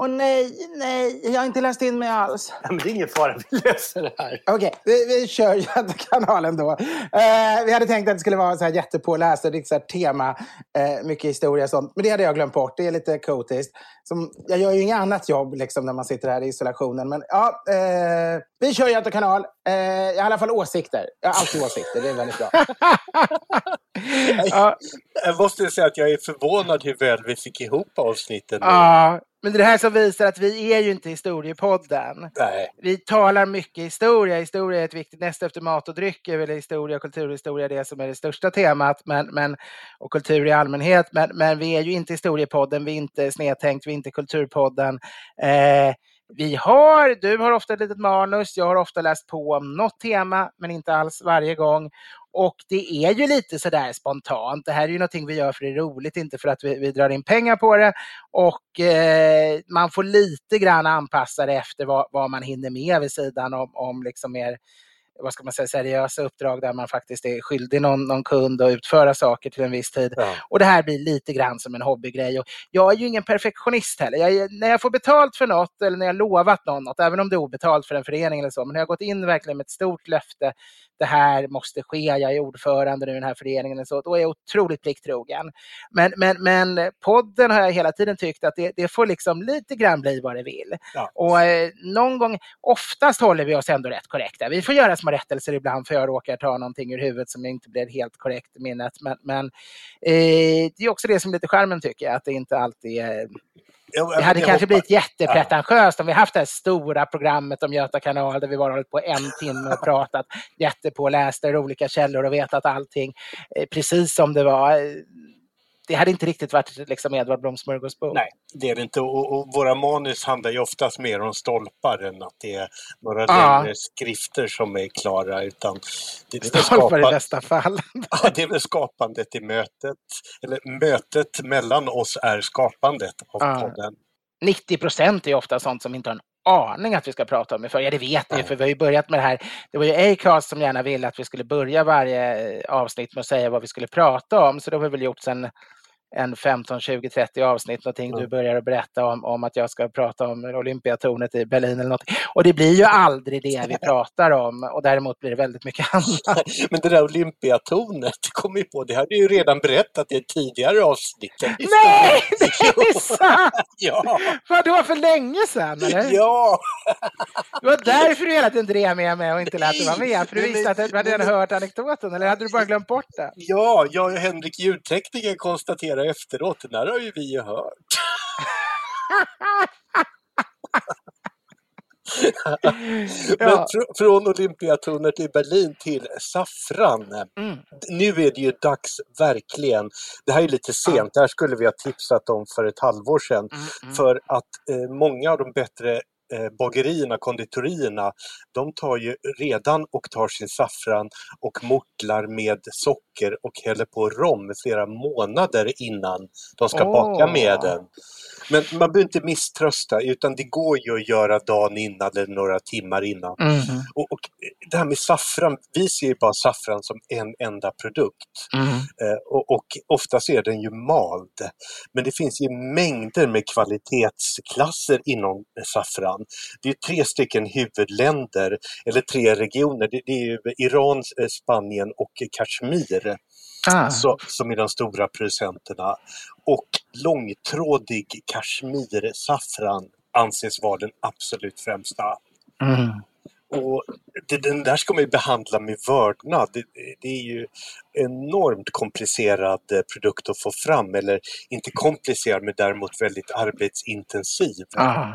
[SPEAKER 1] Åh nej, nej, jag har inte läst in mig alls.
[SPEAKER 6] Nej, men det är ingen fara, vi löser det här.
[SPEAKER 1] Okej, vi, vi kör Götakanalen då. Eh, vi hade tänkt att det skulle vara så här jättepåläst och riktigt så här tema, eh, mycket historia och sånt. Men det hade jag glömt bort. Det är lite kotiskt. Som, jag gör ju inget annat jobb liksom, när man sitter här i isolationen. Men ja, eh, vi kör Göta kanal. Eh, jag har i alla fall åsikter. Jag har alltid åsikter, det är väldigt bra. ja,
[SPEAKER 2] Jag måste säga att jag är förvånad hur väl vi fick ihop avsnitten.
[SPEAKER 1] ja, men det är det här som visar att vi är ju inte historiepodden.
[SPEAKER 2] Nej.
[SPEAKER 1] Vi talar mycket historia. Historia är ett viktigt, näst efter mat och dryck är väl historia och kulturhistoria det som är det största temat. Men, men, och kultur i allmänhet. Men, men vi är ju inte historiepodden, vi är inte snedtänkt, vi är inte kulturpodden. Eh, vi har, du har ofta ett litet manus, jag har ofta läst på om något tema, men inte alls varje gång. Och det är ju lite sådär spontant. Det här är ju någonting vi gör för det är roligt, inte för att vi, vi drar in pengar på det. Och eh, man får lite grann anpassa det efter vad, vad man hinner med vid sidan om, om liksom mer vad ska man säga, seriösa uppdrag där man faktiskt är skyldig någon, någon kund att utföra saker till en viss tid.
[SPEAKER 2] Ja.
[SPEAKER 1] Och det här blir lite grann som en hobbygrej. Och jag är ju ingen perfektionist heller. Jag, är- när jag får betalt för något eller när jag lovat någon något, även om det är obetalt för en förening eller så, men när jag har gått in verkligen med ett stort löfte, det här måste ske, jag är ordförande nu i den här föreningen, eller så, då är jag otroligt plikttrogen. Men, men, men podden har jag hela tiden tyckt att det, det får liksom lite grann bli vad det vill.
[SPEAKER 2] Ja.
[SPEAKER 1] Och eh, någon gång, oftast håller vi oss ändå rätt korrekta. Vi får göra små rättelser ibland för jag råkar ta någonting ur huvudet som inte blir helt korrekt i minnet. Men, men eh, det är också det som är lite charmen tycker jag, att det inte alltid är det hade kanske
[SPEAKER 2] hoppas-
[SPEAKER 1] blivit jättepretentiöst om vi haft det här stora programmet om Göta kanal där vi bara hållit på en timme och pratat jättepåläst ur olika källor och vetat allting eh, precis som det var. Det hade inte riktigt varit liksom Edvard Bloms smörgåsbord.
[SPEAKER 2] Nej, det är det inte. Och, och våra manus handlar ju oftast mer om stolpar än att det är några
[SPEAKER 1] Ja.
[SPEAKER 2] längre skrifter som är klara. Utan det, väl
[SPEAKER 1] Stolpar i bästa fall.
[SPEAKER 2] Ja, det är väl skapandet i mötet. Eller mötet mellan oss är skapandet av
[SPEAKER 1] Ja.
[SPEAKER 2] podden.
[SPEAKER 1] 90 procent är ofta sånt som inte har en aning att vi ska prata om i för. Ja, det vet ni för vi har ju börjat med det här. Det var ju Acast som gärna ville att vi skulle börja varje eh, avsnitt med att säga vad vi skulle prata om, så det har vi väl gjort sedan en 15, 20, 30 avsnitt någonting. Du börjar berätta om, om att jag ska prata om Olympiatornet i Berlin eller något. Och det blir ju aldrig det vi pratar om och däremot blir det väldigt mycket annat.
[SPEAKER 2] Men det där Olympiatornet, kom ju på, det hade du ju redan berättat i ett tidigare avsnitt.
[SPEAKER 1] Nej, det är sant!
[SPEAKER 2] Ja!
[SPEAKER 1] Vadå, för länge sedan eller?
[SPEAKER 2] Ja!
[SPEAKER 1] Det var därför du hela tiden drev med mig och inte lät dig vara med, för du visste att du hade redan hört anekdoten, eller hade du bara glömt bort det?
[SPEAKER 2] Ja, jag och Henrik ljudtekniker konstaterar efteråt, den där har ju vi hört. Men fr- från Olympiatornet i Berlin till saffran.
[SPEAKER 1] Mm.
[SPEAKER 2] Nu är det ju dags, verkligen. Det här är lite sent, det här skulle vi ha tipsat om för ett halvår sedan.
[SPEAKER 1] Mm,
[SPEAKER 2] För att eh, många av de bättre bagerierna, konditorierna, de tar ju redan och tar sin saffran och mortlar med socker och häller på rom flera månader innan de ska baka
[SPEAKER 1] Åh.
[SPEAKER 2] med den. Men man behöver inte misströsta utan det går ju att göra dagen innan eller några timmar innan.
[SPEAKER 1] Mm.
[SPEAKER 2] Och, och det här med saffran, vi ser ju bara saffran som en enda produkt.
[SPEAKER 1] Mm.
[SPEAKER 2] Eh, och, och oftast är den ju mald. Men det finns ju mängder med kvalitetsklasser inom saffran. Det är tre stycken huvudländer, eller tre regioner. Det, det är Iran, eh, Spanien och Kashmir
[SPEAKER 1] Ah.
[SPEAKER 2] så, som är de stora producenterna. Och långtrådig kashmirsaffran anses vara den absolut främsta.
[SPEAKER 1] Mm.
[SPEAKER 2] Och det, den där ska man ju behandla med vördnad. Det, det är ju enormt komplicerad eh, produkt att få fram, eller inte komplicerad men däremot väldigt arbetsintensiv.
[SPEAKER 1] Ah.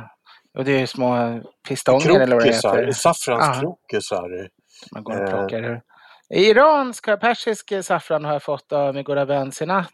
[SPEAKER 1] Och det är ju små pistonger eller vad det heter.
[SPEAKER 2] saffranskrokusar.
[SPEAKER 1] Man går och
[SPEAKER 2] Eh,
[SPEAKER 1] Iransk, persisk saffran har jag fått av min goda vän Sinat.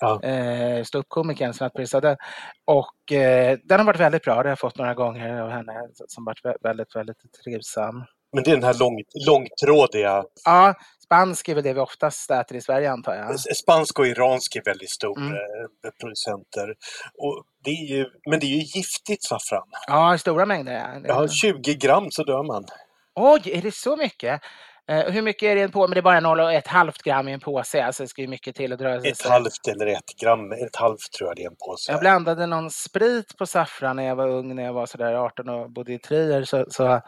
[SPEAKER 2] Ja.
[SPEAKER 1] Eh, Ståuppkomikern Sinat Pirzadeh. Och eh, den har varit väldigt bra. Det har jag fått några gånger av henne som varit vä- väldigt, väldigt trivsam.
[SPEAKER 2] Men det är den här lång, långtrådiga,
[SPEAKER 1] Ja, spansk är väl det vi oftast äter i Sverige antar jag.
[SPEAKER 2] spansk och iransk är väldigt stora
[SPEAKER 1] Mm.
[SPEAKER 2] eh, producenter. Och det är ju, men det är ju giftigt saffran.
[SPEAKER 1] Ja, i stora mängder. Ja.
[SPEAKER 2] Ja, 20 gram så dör man.
[SPEAKER 1] Oj, är det så mycket? Eh, hur mycket är det i en påse? Men det är bara 0,5 gram i en påse. Alltså det ska ju mycket till att dra sig.
[SPEAKER 2] Ett halvt eller ett gram, ett halvt tror jag det är en påse.
[SPEAKER 1] Jag blandade någon sprit på saffran när jag var ung, när jag var sådär 18 och bodde i Trier. Så, så,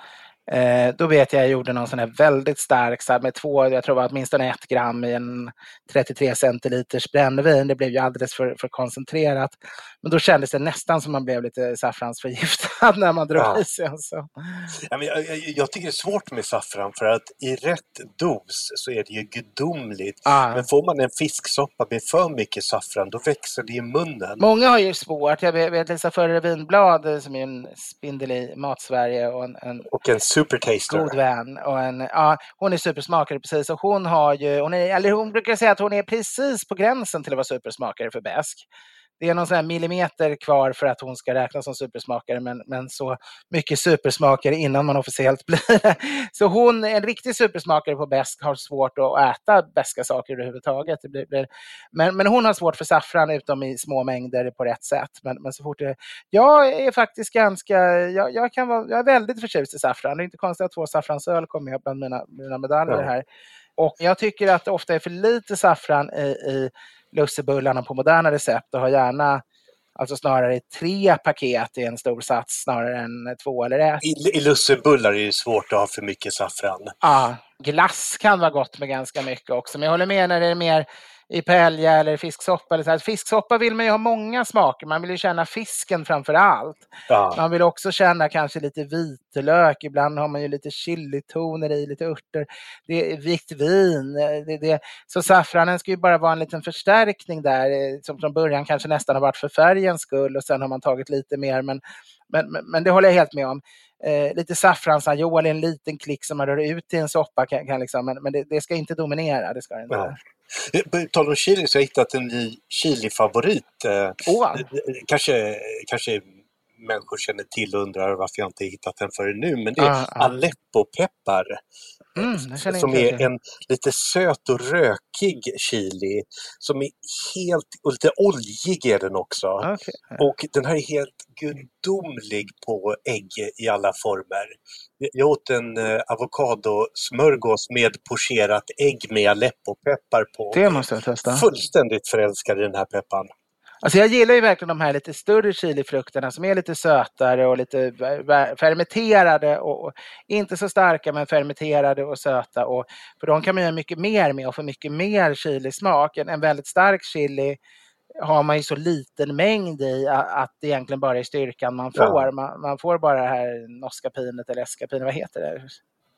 [SPEAKER 1] eh, då vet jag jag gjorde någon sån här väldigt stark, så med två, jag tror det var åtminstone ett gram i en 33 centiliters brännvin. Det blev ju alldeles för, för koncentrerat. Men då kändes det nästan som man blev lite saffransförgiftad när man drog
[SPEAKER 2] Ja.
[SPEAKER 1] i sig. Alltså.
[SPEAKER 2] Ja, men jag, jag, jag tycker det är svårt med saffran för att i rätt dos så är det ju gudomligt.
[SPEAKER 1] Ja.
[SPEAKER 2] Men får man en fisksoppa med för mycket saffran då växer det i munnen.
[SPEAKER 1] Många har ju svårt. Jag vet vet Lisa Förre Vinblad eh, som är en spindel i Matsverige och en, en
[SPEAKER 2] Och en supertaster.
[SPEAKER 1] god vän. Och en, ja, hon är supersmakare precis och hon har ju, hon, är, eller hon brukar säga att hon är precis på gränsen till att vara supersmakare för bäsk. Det är någon sån här millimeter kvar för att hon ska räknas som supersmakare men, men så mycket supersmakare innan man officiellt blir det. Så hon, en riktig supersmakare på bäsk har svårt att äta beska saker överhuvudtaget. Det blir, blir, men, men hon har svårt för saffran utom i små mängder på rätt sätt. Men, men så fort det, jag är faktiskt ganska, jag, jag, kan vara, jag är väldigt förtjust i saffran. Det är inte konstigt att två saffransöl kom med bland mina, mina medaljer här. Och jag tycker att det ofta är för lite saffran i, i lussebullarna på moderna recept och har gärna alltså snarare tre paket i en stor sats snarare än två eller ett.
[SPEAKER 2] I, I lussebullar är det svårt att ha för mycket saffran.
[SPEAKER 1] Ja, glass kan vara gott med ganska mycket också, men jag håller med när det är mer i paella eller fisksoppa. Eller så här. Fisksoppa vill man ju ha många smaker. Man vill ju känna fisken framför allt.
[SPEAKER 2] Ja.
[SPEAKER 1] Man vill också känna kanske lite vitlök. Ibland har man ju lite chilitoner i, lite örter. Det är vikt vin. Det, det. Så saffranen ska ju bara vara en liten förstärkning där eh, som från början kanske nästan har varit för färgens skull och sen har man tagit lite mer. Men, men, men, men det håller jag helt med om. Eh, lite saffransajol i en liten klick som man rör ut i en soppa. Kan, kan liksom, men men det, det ska inte dominera. Det ska inte.
[SPEAKER 2] Nej. Eh, På tal om chili så har jag hittat en ny chilifavorit. Eh, Kanske, kanske människor känner till och undrar varför jag inte hittat den förrän nu. Men det är
[SPEAKER 1] Ah, ah.
[SPEAKER 2] Aleppo-peppar.
[SPEAKER 1] Mm,
[SPEAKER 2] som är en lite söt och rökig chili. Som är helt, och lite oljig är den också.
[SPEAKER 1] Okej.
[SPEAKER 2] Och den här är helt gudomlig på ägg i alla former. Jag åt en eh, avokadosmörgås med pocherat ägg med aleppopeppar på.
[SPEAKER 1] Det måste jag testa.
[SPEAKER 2] Fullständigt förälskad i den här peppan.
[SPEAKER 1] Alltså jag gillar ju verkligen de här lite större chilifrukterna som är lite sötare och lite fermenterade och och inte så starka men fermenterade och söta. Och, för de kan man göra mycket mer med och få mycket mer chilismak. En, en väldigt stark chili har man ju så liten mängd i att det egentligen bara är styrkan man
[SPEAKER 2] Ja.
[SPEAKER 1] får. Man, man får bara det här noskapinet eller eskapinet, vad heter det?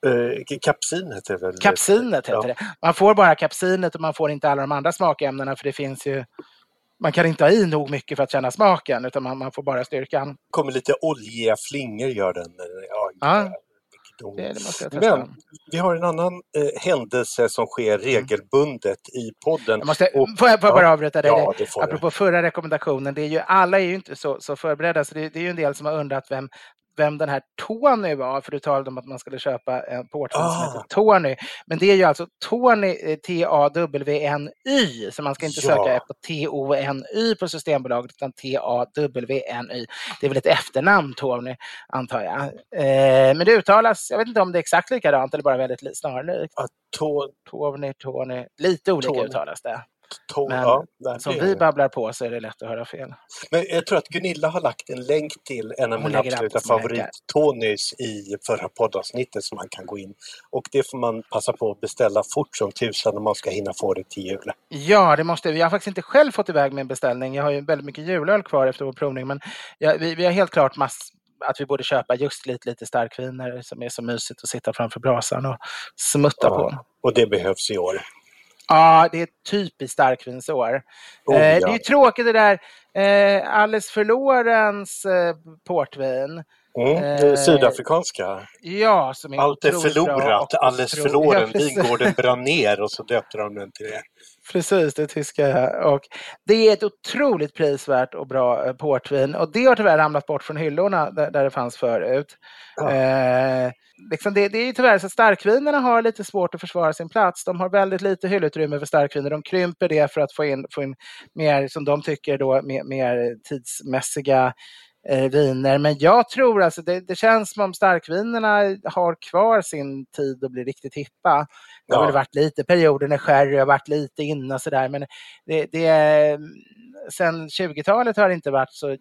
[SPEAKER 2] Eh, kapsin heter det väl?
[SPEAKER 1] Kapsinet heter
[SPEAKER 2] Ja.
[SPEAKER 1] det. Man får bara kapsinet och man får inte alla de andra smakämnena för det finns ju man kan inte ha i nog mycket för att känna smaken utan man, man får bara styrkan.
[SPEAKER 2] kommer lite oljiga flingor gör den. Ja,
[SPEAKER 1] Ja, det, det testa.
[SPEAKER 2] Men vi har en annan eh, händelse som sker regelbundet i podden.
[SPEAKER 1] Mm. Jag måste,
[SPEAKER 2] Och-
[SPEAKER 1] får jag, får jag bara
[SPEAKER 2] ja,
[SPEAKER 1] avbryta dig?
[SPEAKER 2] Ja, det.
[SPEAKER 1] Apropå förra rekommendationen, det är ju, alla är ju inte så, så förberedda så det, det är ju en del som har undrat vem, vem den här Tony var, för du talade om att man skulle köpa en portvin som
[SPEAKER 2] Ah.
[SPEAKER 1] heter Tony. Men det är ju alltså Tony, eh, T-A-W-N-Y, så man ska inte
[SPEAKER 2] Ja.
[SPEAKER 1] söka på T-O-N-Y på Systembolaget utan T-A-W-N-Y. Det är väl ett efternamn Tony, antar jag. Eh, men det uttalas, jag vet inte om det är exakt likadant eller bara väldigt li- snarlikt.
[SPEAKER 2] Ja, to,
[SPEAKER 1] Tony, Tony, lite olika
[SPEAKER 2] Tony.
[SPEAKER 1] uttalas det.
[SPEAKER 2] To,
[SPEAKER 1] Men
[SPEAKER 2] ja,
[SPEAKER 1] Som vi babblar på så är det lätt att höra fel.
[SPEAKER 2] Men jag tror att Gunilla har lagt en länk till en av mina absoluta favorit-Tonys i förra poddavsnittet som man kan gå in. Och det får man passa på att beställa fort som tusan om man ska hinna få det till jul.
[SPEAKER 1] Ja, det måste vi. Jag har faktiskt inte själv fått iväg min beställning. Jag har ju väldigt mycket julöl kvar efter vår provning. Men jag, vi, vi har helt klart mass, att vi borde köpa just lite, lite starkviner som är så mysigt att sitta framför brasan och smutta
[SPEAKER 2] Ja.
[SPEAKER 1] på.
[SPEAKER 2] Och det behövs i år.
[SPEAKER 1] Ja, det är ett typiskt starkvinsår.
[SPEAKER 2] Oh,
[SPEAKER 1] eh,
[SPEAKER 2] ja.
[SPEAKER 1] Det är ju tråkigt det där eh, Alice Förlorens eh, portvin.
[SPEAKER 2] Mm,
[SPEAKER 1] Eh,
[SPEAKER 2] det sydafrikanska.
[SPEAKER 1] Ja, som är
[SPEAKER 2] Allt är förlorat,
[SPEAKER 1] otro-
[SPEAKER 2] förloren. Vingården brann ner och så döpte de den till det.
[SPEAKER 1] Precis, det tyska. ja. Och det är ett otroligt prisvärt och bra eh, portvin. Och det har tyvärr ramlat bort från hyllorna där, där det fanns förut.
[SPEAKER 2] Ja.
[SPEAKER 1] Eh, liksom det, det är tyvärr så att starkvinerna har lite svårt att försvara sin plats. De har väldigt lite hyllutrymme för starkviner. De krymper det för att få in, få in mer, som de tycker, då, mer, mer tidsmässiga viner. Men jag tror alltså, det, det känns som om starkvinerna har kvar sin tid och blir riktigt hippa. Det har
[SPEAKER 2] Ja.
[SPEAKER 1] väl varit lite perioder när sherry har varit lite inne och sådär men det, det, sen 20-talet har det inte varit så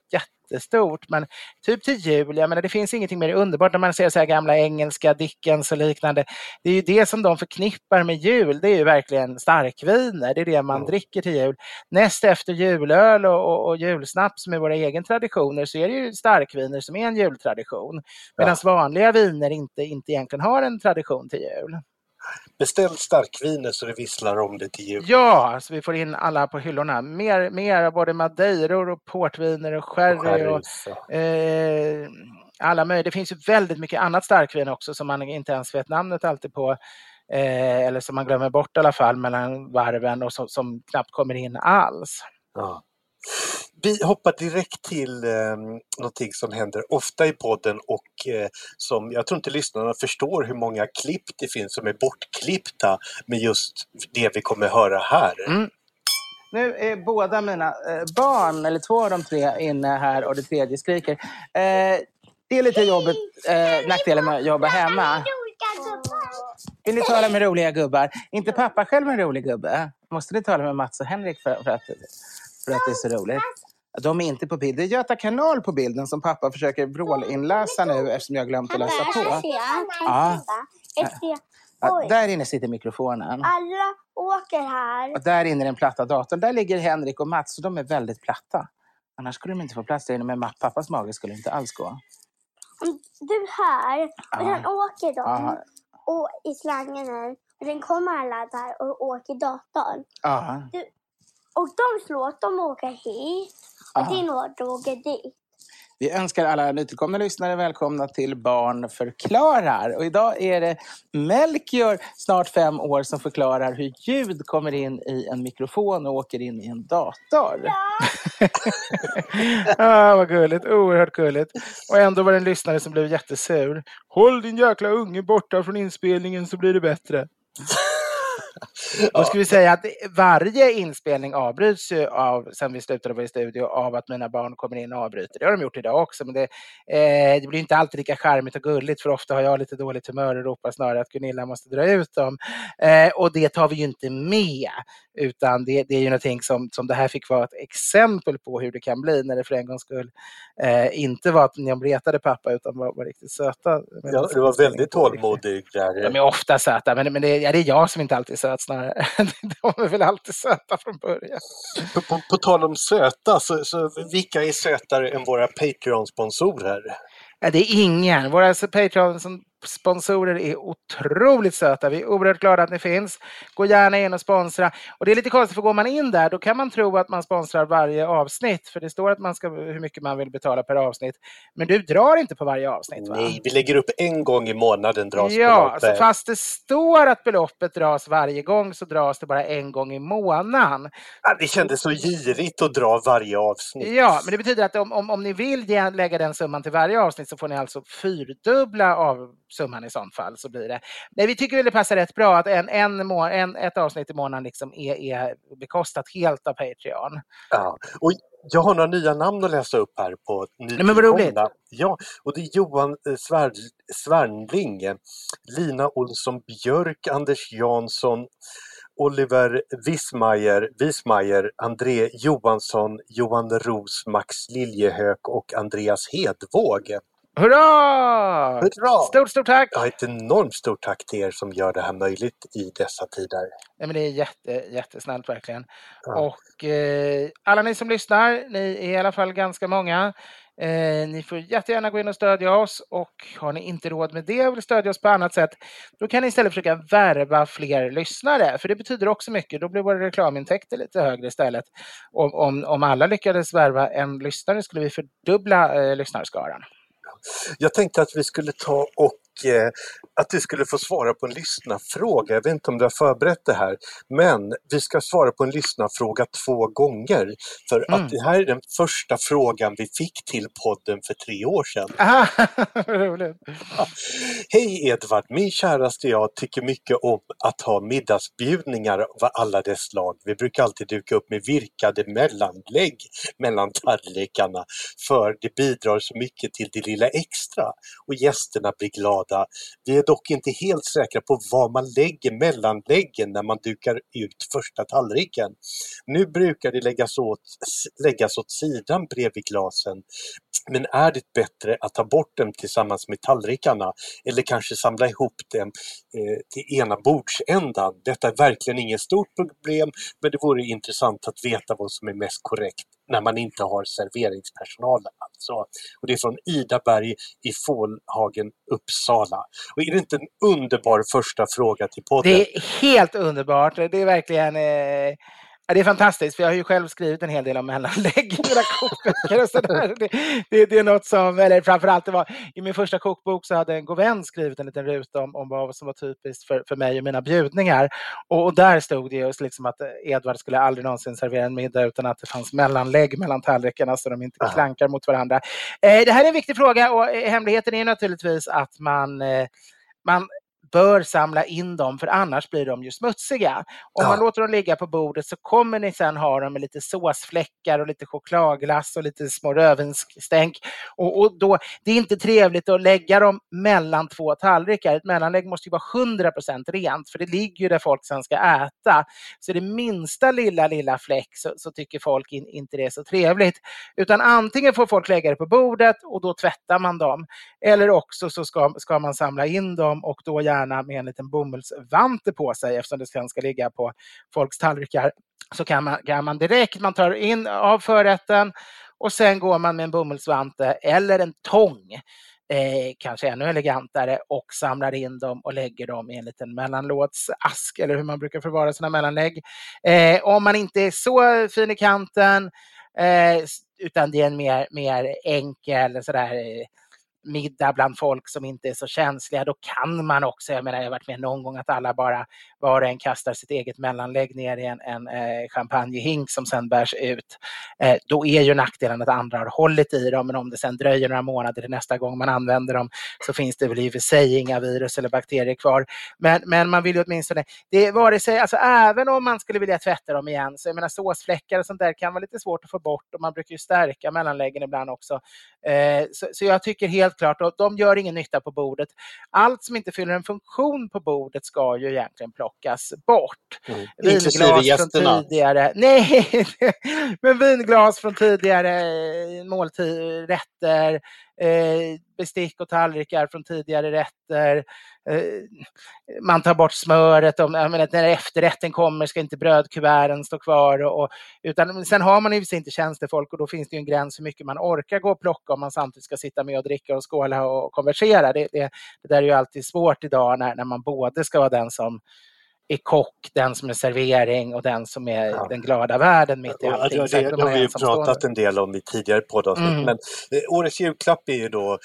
[SPEAKER 1] jättestort men typ till jul, jag menar det finns ingenting mer underbart när man ser så här gamla engelska Dickens och liknande. Det är ju det som de förknippar med jul, det är ju verkligen starkviner, det är det man
[SPEAKER 2] Mm.
[SPEAKER 1] dricker till jul. Näst efter julöl och, och, och julsnaps med våra egna traditioner så är det ju starkviner som är en jultradition. Medan vanliga viner inte, inte egentligen har en tradition till jul.
[SPEAKER 2] Beställ starkviner så det visslar om det till jul.
[SPEAKER 1] Ja, så vi får in alla på hyllorna. Mer, mer av både madeiror och portviner och sherry. Och,
[SPEAKER 2] ja.
[SPEAKER 1] eh, alla möjliga. Det finns ju väldigt mycket annat starkvin också som man inte ens vet namnet alltid på. Eh, eller som man glömmer bort i alla fall mellan varven och som, som knappt kommer in alls.
[SPEAKER 2] Ja. Vi hoppar direkt till eh, någonting som händer ofta i podden och eh, som jag tror inte lyssnarna förstår hur många klipp det finns som är bortklippta med just det vi kommer höra här.
[SPEAKER 1] Mm. Nu är båda mina eh, barn, eller två av de tre, inne här och det tredje skriker. Eh, det är lite jobbigt, eh, nackdelen med att jobba hemma. Vill ni tala med roliga gubbar? inte pappa själv en rolig gubbe? Måste ni tala med Mats och Henrik för, för, att, för att det är så roligt? De är inte på bild. Det är Göta kanal på bilden som pappa försöker vrålinläsa nu eftersom jag glömt att läsa på. Ja. Ja, där inne sitter mikrofonen.
[SPEAKER 10] Alla åker här.
[SPEAKER 1] Och där inne i den platta datorn, där ligger Henrik och Mats och de är väldigt platta. Annars skulle de inte få plats där inne, men pappas mage skulle inte alls gå.
[SPEAKER 10] Om Du är här och den åker de och i slangen. Och den kommer alla där och åker datorn.
[SPEAKER 1] Ja.
[SPEAKER 10] Du, och de slår, de åker hit.
[SPEAKER 1] Ja.
[SPEAKER 10] din åker åker dit.
[SPEAKER 4] Vi önskar alla nytillkomna lyssnare välkomna till Barn förklarar. Och idag är det Melchior, snart fem år, som förklarar hur ljud kommer in i en mikrofon och åker in i en dator.
[SPEAKER 1] ah, vad gulligt, oerhört gulligt. Och ändå var det en lyssnare som blev jättesur. Håll din jäkla unge borta från inspelningen så blir det bättre. Då ska vi säga att varje inspelning avbryts ju av, sen vi slutade vara i studio, av att mina barn kommer in och avbryter. Det har de gjort idag också, men det, eh, det blir inte alltid lika charmigt och gulligt, för ofta har jag lite dåligt humör och ropar snarare att Gunilla måste dra ut dem. Eh, och det tar vi ju inte med, utan det, det är ju någonting som, som det här fick vara ett exempel på hur det kan bli när det för en gångs skull eh, inte var att de retade pappa, utan var, var riktigt söta.
[SPEAKER 2] Ja, du var väldigt tålmodig där.
[SPEAKER 1] De är ofta söta, men, men det, ja, det är jag som inte alltid är söt snarare. De är väl alltid söta från början.
[SPEAKER 2] På, på, på tal om söta, så, så vilka är sötare än våra Patreon-sponsorer?
[SPEAKER 1] Ja, det är ingen. Våra Patreon sponsorer är otroligt söta. Vi är oerhört glada att ni finns. Gå gärna in och sponsra. Och det är lite konstigt, för går man in där då kan man tro att man sponsrar varje avsnitt. För det står att man ska, hur mycket man vill betala per avsnitt. Men du drar inte på varje avsnitt va?
[SPEAKER 2] Nej, vi lägger upp en gång i månaden dras
[SPEAKER 1] Ja,
[SPEAKER 2] beloppet.
[SPEAKER 1] så fast det står att beloppet dras varje gång så dras det bara en gång i månaden.
[SPEAKER 2] Ja, det kändes så girigt att dra varje avsnitt.
[SPEAKER 1] Ja, men det betyder att om, om, om ni vill lägga den summan till varje avsnitt så får ni alltså fyrdubbla av summan i sånt fall. Så blir det. Nej, vi tycker det passar rätt bra att en, en, en, ett avsnitt i månaden liksom är, är bekostat helt av Patreon.
[SPEAKER 2] Ja, och jag har några nya namn att läsa upp här på
[SPEAKER 1] Nej, men vad roligt.
[SPEAKER 2] Ja, och det är Johan eh, Svärd, Svärnling, Lina Olsson Björk, Anders Jansson, Oliver Wismayer, Wismayer, André Johansson, Johan Ros, Max Liljehök och Andreas Hedvåg.
[SPEAKER 1] Hurra!
[SPEAKER 2] Hurra!
[SPEAKER 1] Stort, stort tack!
[SPEAKER 2] Ja, ett enormt stort tack till er som gör det här möjligt i dessa tider.
[SPEAKER 1] Nej, men det är jätte, jättesnällt verkligen.
[SPEAKER 2] Ja.
[SPEAKER 1] Och eh, alla ni som lyssnar, ni är i alla fall ganska många. Eh, ni får jättegärna gå in och stödja oss och har ni inte råd med det och vill stödja oss på annat sätt, då kan ni istället försöka värva fler lyssnare, för det betyder också mycket. Då blir våra reklamintäkter lite högre istället. Om, om, om alla lyckades värva en lyssnare skulle vi fördubbla eh, lyssnarskaran.
[SPEAKER 2] Jag tänkte att vi skulle ta och eh, att du skulle få svara på en lyssnarfråga. Jag vet inte om du har förberett det här, men vi ska svara på en lyssnarfråga två gånger. För
[SPEAKER 1] Mm.
[SPEAKER 2] att det här är den första frågan vi fick till podden för tre år sedan.
[SPEAKER 1] Vad roligt.
[SPEAKER 2] Hej Edvard! Min käraste jag tycker mycket om att ha middagsbjudningar av alla dess slag. Vi brukar alltid duka upp med virkade mellanlägg mellan tallrikarna för det bidrar så mycket till det lilla extra och gästerna blir glada. Vi är dock inte helt säkra på var man lägger mellanläggen när man dukar ut första tallriken. Nu brukar det läggas åt, läggas åt sidan bredvid glasen men är det bättre att ta bort dem tillsammans med tallrikarna eller kanske samla ihop dem eh, till ena bordsändan? Detta är verkligen inget stort problem men det vore intressant att veta vad som är mest korrekt när man inte har serveringspersonal. Alltså. Och det är från Ida Berg i Fålhagen, Uppsala. Och är det inte en underbar första fråga till podden?
[SPEAKER 1] Det är helt underbart. Det är verkligen eh, det är fantastiskt, för jag har ju själv skrivit en hel del om mellanlägg i mina kokböcker. och sådär. Det, det, det är något som, eller framförallt det var, i min första kokbok så hade en god vän skrivit en liten ruta om, om vad som var typiskt för, för mig och mina bjudningar. Och, och där stod det just liksom att Edvard skulle aldrig någonsin servera en middag utan att det fanns mellanlägg mellan tallrikarna så de inte
[SPEAKER 2] Aha.
[SPEAKER 1] klankar mot varandra. Eh, det här är en viktig fråga och eh, hemligheten är naturligtvis att man, eh, man bör samla in dem för annars blir de ju smutsiga. Om
[SPEAKER 2] Ja.
[SPEAKER 1] man låter dem ligga på bordet så kommer ni sen ha dem med lite såsfläckar och lite chokladglass och lite små rövenstänk. Och, och då, det är inte trevligt att lägga dem mellan två tallrikar. Ett mellanlägg måste ju vara 100% rent för det ligger ju där folk sen ska äta. Så det minsta lilla, lilla fläck så, så tycker folk in, inte det är så trevligt. Utan antingen får folk lägga det på bordet och då tvättar man dem. Eller också så ska, ska man samla in dem och då gärna med en liten bomullsvante på sig eftersom det sen ska ligga på folks tallrikar. Så kan man, kan man direkt, man tar in av förrätten och sen går man med en bomullsvante eller en tång eh, kanske ännu elegantare och samlar in dem och lägger dem i en liten mellanlådsask eller hur man brukar förvara sina mellanlägg. Eh, om man inte är så fin i kanten Eh, utan det är en mer, mer enkel sådär eh, middag bland folk som inte är så känsliga, då kan man också, jag menar jag har varit med någon gång att alla bara var och en kastar sitt eget mellanlägg ner i en, en eh, champagnehink som sen bärs ut. Eh, då är ju nackdelen att andra har hållit i dem, men om det sen dröjer några månader till nästa gång man använder dem så finns det väl i och för sig inga virus eller bakterier kvar. Men, men man vill ju åtminstone, det är vare sig, alltså även om man skulle vilja tvätta dem igen, så jag menar såsfläckar och sånt där kan vara lite svårt att få bort och man brukar ju stärka mellanläggen ibland också. Eh, så, så jag tycker helt klart, och de gör ingen nytta på bordet. Allt som inte fyller en funktion på bordet ska ju egentligen plockas bort.
[SPEAKER 2] Mm.
[SPEAKER 1] Vinglas från tidigare, nej, men vinglas från tidigare måltid, rätter, eh, Eh, bestick och tallrikar från tidigare rätter. Eh, man tar bort smöret, om, menar, när efterrätten kommer ska inte brödkuverten stå kvar. Och, och, utan, sen har man ju inte tjänstefolk och då finns det en gräns hur mycket man orkar gå och plocka om man samtidigt ska sitta med och dricka och skåla och konversera. Det, det, det där är ju alltid svårt idag när, när man både ska vara den som är kock, den som är servering och den som är ja. den glada världen mitt i allting.
[SPEAKER 2] Ja, det, det, det har vi ju pratat en del om i tidigare poddavsnitt. Mm. Men eh, årets julklapp är ju då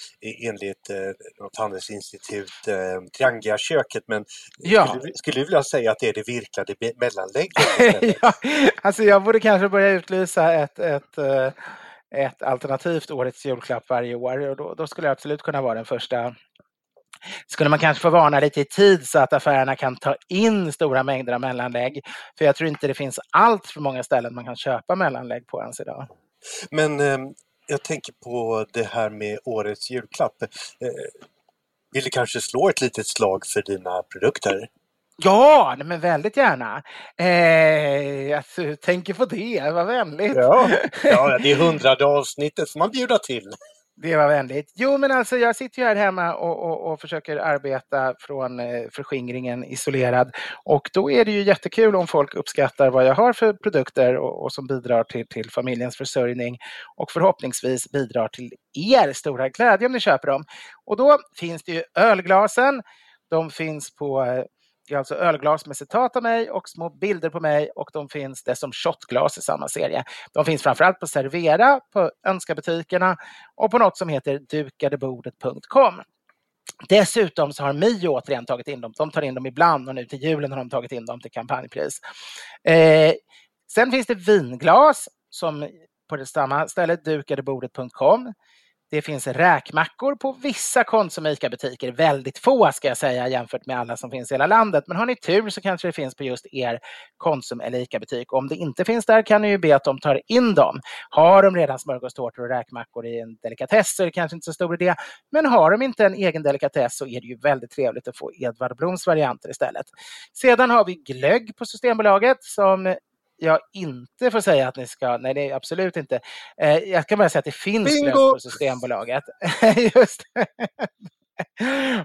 [SPEAKER 2] enligt eh, något handelsinstitut eh, Triangia-köket. Men ja. skulle, skulle du vilja säga att det är det virkade mellanlägget?
[SPEAKER 1] ja, alltså jag borde kanske börja utlysa ett, ett eh, ett alternativt årets julklapp varje år och då, då skulle jag absolut kunna vara den första skulle man kanske få varna lite i tid så att affärerna kan ta in stora mängder av mellanlägg. För jag tror inte det finns allt för många ställen man kan köpa mellanlägg på ens idag.
[SPEAKER 2] Men eh, jag tänker på det här med årets julklapp. Eh, vill du kanske slå ett litet slag för dina produkter?
[SPEAKER 1] Ja, men väldigt gärna. Eh, alltså, tänker på det, vad vänligt.
[SPEAKER 2] Ja, ja det är hundrade avsnittet får man bjuda till.
[SPEAKER 1] Det var vänligt. Jo, men alltså jag sitter ju här hemma och, och, och försöker arbeta från eh, förskingringen isolerad. Och då är det ju jättekul om folk uppskattar vad jag har för produkter och, och som bidrar till, till familjens försörjning och förhoppningsvis bidrar till er stora glädje om ni köper dem. Och då finns det ju ölglasen. De finns på eh, det är alltså ölglas med citat av mig och små bilder på mig och de finns det som shotglas i samma serie. De finns framförallt på Servera, på Önskabutikerna och på något som heter dukadebordet.com. Dessutom så har Mio återigen tagit in dem. De tar in dem ibland och nu till julen har de tagit in dem till kampanjpris. Eh, sen finns det vinglas som på det samma ställe, dukadebordet.com. Det finns räkmackor på vissa Konsum och ICA-butiker, väldigt få ska jag säga jämfört med alla som finns i hela landet. Men har ni tur så kanske det finns på just er Konsum eller ICA-butik. Om det inte finns där kan ni ju be att de tar in dem. Har de redan smörgåstårtor och räkmackor i en delikatess så är det kanske inte så stor idé. Men har de inte en egen delikatess så är det ju väldigt trevligt att få Edvard Bloms varianter istället. Sedan har vi glögg på Systembolaget som jag inte får säga att ni ska, nej det är absolut inte. Eh, jag kan bara säga att det finns Bingo! på Systembolaget. Just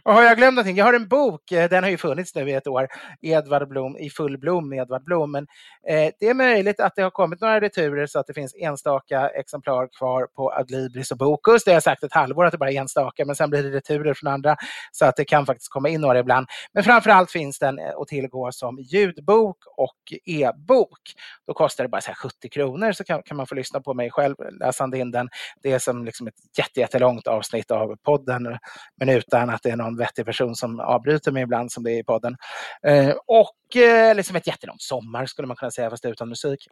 [SPEAKER 1] och har jag glömt någonting? Jag har en bok, eh, den har ju funnits nu i ett år, Edvard Blom i full blom Edvard Blom. Men eh, det är möjligt att det har kommit några returer så att det finns enstaka exemplar kvar på Adlibris och Bokus. Det har jag sagt ett halvår att det bara är enstaka, men sen blir det returer från andra så att det kan faktiskt komma in några ibland. Men framförallt finns den eh, att tillgå som ljudbok och e-bok. Då kostar det bara så 70 kronor så kan, kan, man få lyssna på mig själv läsande in den. Det är som liksom ett jättelångt avsnitt av podden, men utan att det är någon vettig person som avbryter mig ibland som det är i podden. Eh, och eh, liksom ett jättelångt sommar skulle man kunna säga fast utan musik.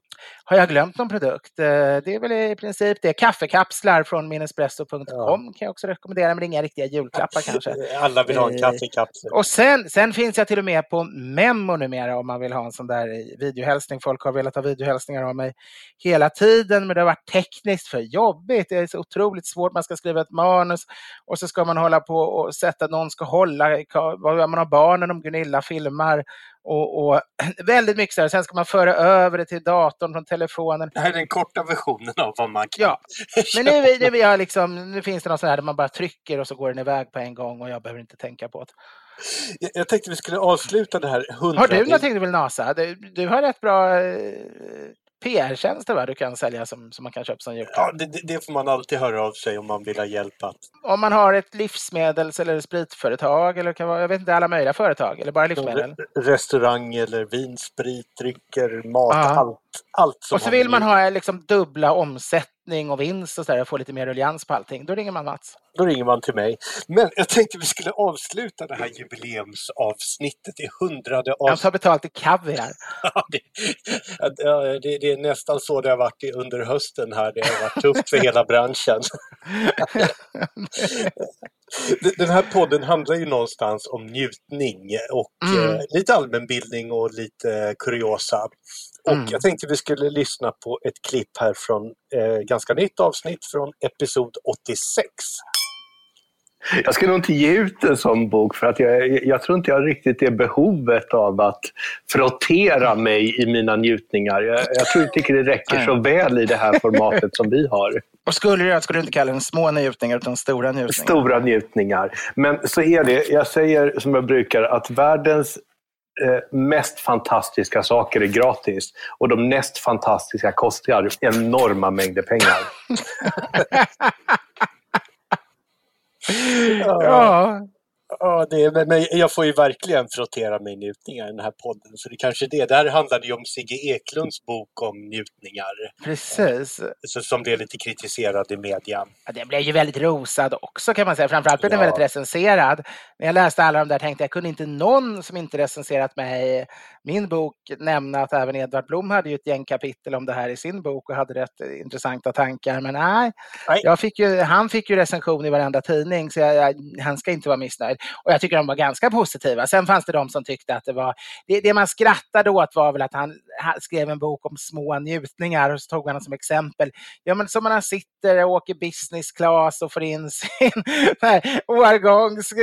[SPEAKER 1] Har jag glömt någon produkt? Eh, det är väl i princip det. Kaffekapslar från minespresso.com ja. kan jag också rekommendera men det är inga riktiga julklappar kanske.
[SPEAKER 2] Alla vill ha en kaffekapsel.
[SPEAKER 1] Och sen, sen finns jag till och med på Memo numera om man vill ha en sån där videohälsning. Folk har velat ha videohälsningar av mig hela tiden men det har varit tekniskt för jobbigt. Det är så otroligt svårt. Man ska skriva ett manus och så ska man hålla på och sätta att någon ska hålla, vad man har barnen om Gunilla filmar och, och, väldigt mycket så här. Sen ska man föra över det till datorn från telefonen.
[SPEAKER 2] Det här är den korta versionen av vad man kan.
[SPEAKER 1] Ja, men nu, nu, vi har liksom, nu finns det något sånt här där man bara trycker och så går den iväg på en gång och jag behöver inte tänka på det.
[SPEAKER 2] Jag tänkte vi skulle avsluta det här.
[SPEAKER 1] 100... Har du någonting du vill nasa? Du, du har rätt bra eh, PR-tjänster va? du kan sälja som, som man kan köpa som julklapp.
[SPEAKER 2] Ja, det, det- får man alltid höra av sig om man vill ha hjälp att
[SPEAKER 1] Om man har ett livsmedels eller spritföretag eller kan vara, jag vet inte, alla möjliga företag eller bara livsmedel.
[SPEAKER 2] Re- restaurang eller vin, sprit, drycker, mat,
[SPEAKER 1] Ja.
[SPEAKER 2] allt, allt som
[SPEAKER 1] Och så
[SPEAKER 2] har
[SPEAKER 1] vill man ha liksom dubbla omsättning och vinst och så där, och få lite mer ruljans på allting. Då ringer man Mats.
[SPEAKER 2] Då ringer man till mig. Men jag tänkte vi skulle avsluta det här jubileumsavsnittet. Det är hundrade
[SPEAKER 1] Han
[SPEAKER 2] av...
[SPEAKER 1] tar betalt i kaviar.
[SPEAKER 2] Det, det, det är nästan så det har varit i- under hösten här. Det har varit tufft för hela branschen. Den- Den här podden handlar ju någonstans om njutning och
[SPEAKER 1] Mm.
[SPEAKER 2] eh, lite allmänbildning och lite kuriosa. Och
[SPEAKER 1] Mm.
[SPEAKER 2] jag tänkte vi skulle lyssna på ett klipp här från eh, ganska nytt avsnitt från episod 86.
[SPEAKER 11] Jag ska nog inte ge ut en sån bok för att jag, jag tror inte jag riktigt är behovet av att frottera mig i mina njutningar. Jag, jag tror tycker det räcker så väl i det här formatet som vi har.
[SPEAKER 1] Och skulle du göra skulle du inte kalla den små njutningar utan stora njutningar.
[SPEAKER 11] Stora njutningar. Men så är det. Jag säger som jag brukar att världens mest fantastiska saker är gratis och de näst fantastiska kostar enorma mängder pengar.
[SPEAKER 1] Ja.
[SPEAKER 2] Ja, det men- men jag får ju verkligen frottera mig i njutningar i den här podden. Så det kanske är det. Det här handlade ju om Sigge Eklunds bok om njutningar.
[SPEAKER 1] Precis.
[SPEAKER 2] Så, som blev lite kritiserad i media.
[SPEAKER 1] Ja, den blev ju väldigt rosad också kan man säga. Framförallt blev den
[SPEAKER 2] Ja.
[SPEAKER 1] väldigt recenserad. När jag läste alla de där tänkte jag, kunde inte någon som inte recenserat mig min bok nämna att även Edvard Blom hade ju ett gäng kapitel om det här i sin bok och hade rätt intressanta tankar. Men nej, Jag fick ju, han fick ju recension i varenda tidning så jag, jag, han ska inte vara missnöjd. Och jag tycker de var ganska positiva. Sen fanns det de som tyckte att det var, det, det man skrattade åt var väl att han skrev en bok om små njutningar och så tog han den som exempel. Ja men som man sitter och åker business class och får in sin så här årgångs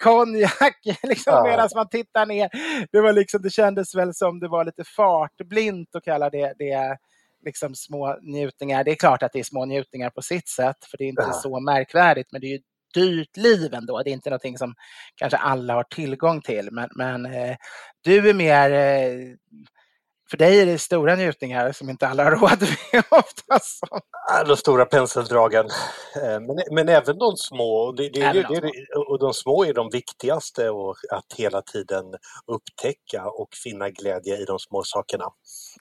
[SPEAKER 1] konjak liksom,
[SPEAKER 2] Ja.
[SPEAKER 1] medan man tittar ner. Det, var liksom, det kändes väl som det var lite fartblint att kalla det, det liksom små njutningar. Det är klart att det är små njutningar på sitt sätt, för det är inte
[SPEAKER 2] Ja.
[SPEAKER 1] så märkvärdigt, men det är ju dyrt liv ändå. Det är inte någonting som kanske alla har tillgång till, men, men eh, du är mer eh, för dig är det stora njutningar som inte alla har råd med oftast.
[SPEAKER 2] De stora penseldragen. Eh, Men, men även de små. Och, det, det, är ju-
[SPEAKER 1] de
[SPEAKER 2] är- och de små är de viktigaste och att hela tiden upptäcka och finna glädje i de små sakerna.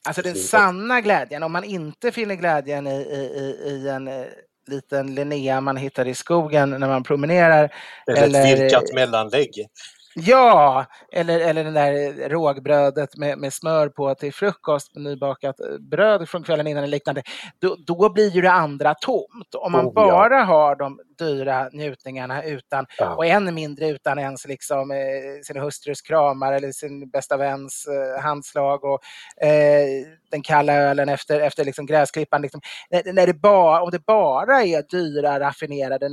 [SPEAKER 1] Alltså den sanna glädjen, om man inte finner glädjen i, i, i, en eh, liten Linnea man hittar i skogen när man promenerar.
[SPEAKER 2] Eller, ett virkat mellanlägg.
[SPEAKER 1] Ja, eller, eller den där rågbrödet med, med smör på till frukost, med nybakat bröd från kvällen innan eller liknande. Då, då blir ju det andra tomt. Om man
[SPEAKER 2] Oh, ja.
[SPEAKER 1] bara har de dyra njutningarna utan,
[SPEAKER 2] Ja.
[SPEAKER 1] och än mindre utan ens liksom, eh, sin hustrus kramar eller sin bästa väns eh, handslag och eh, den kalla ölen efter, efter liksom gräsklippan. Liksom. När, när det bara, om det bara är dyra raffinerade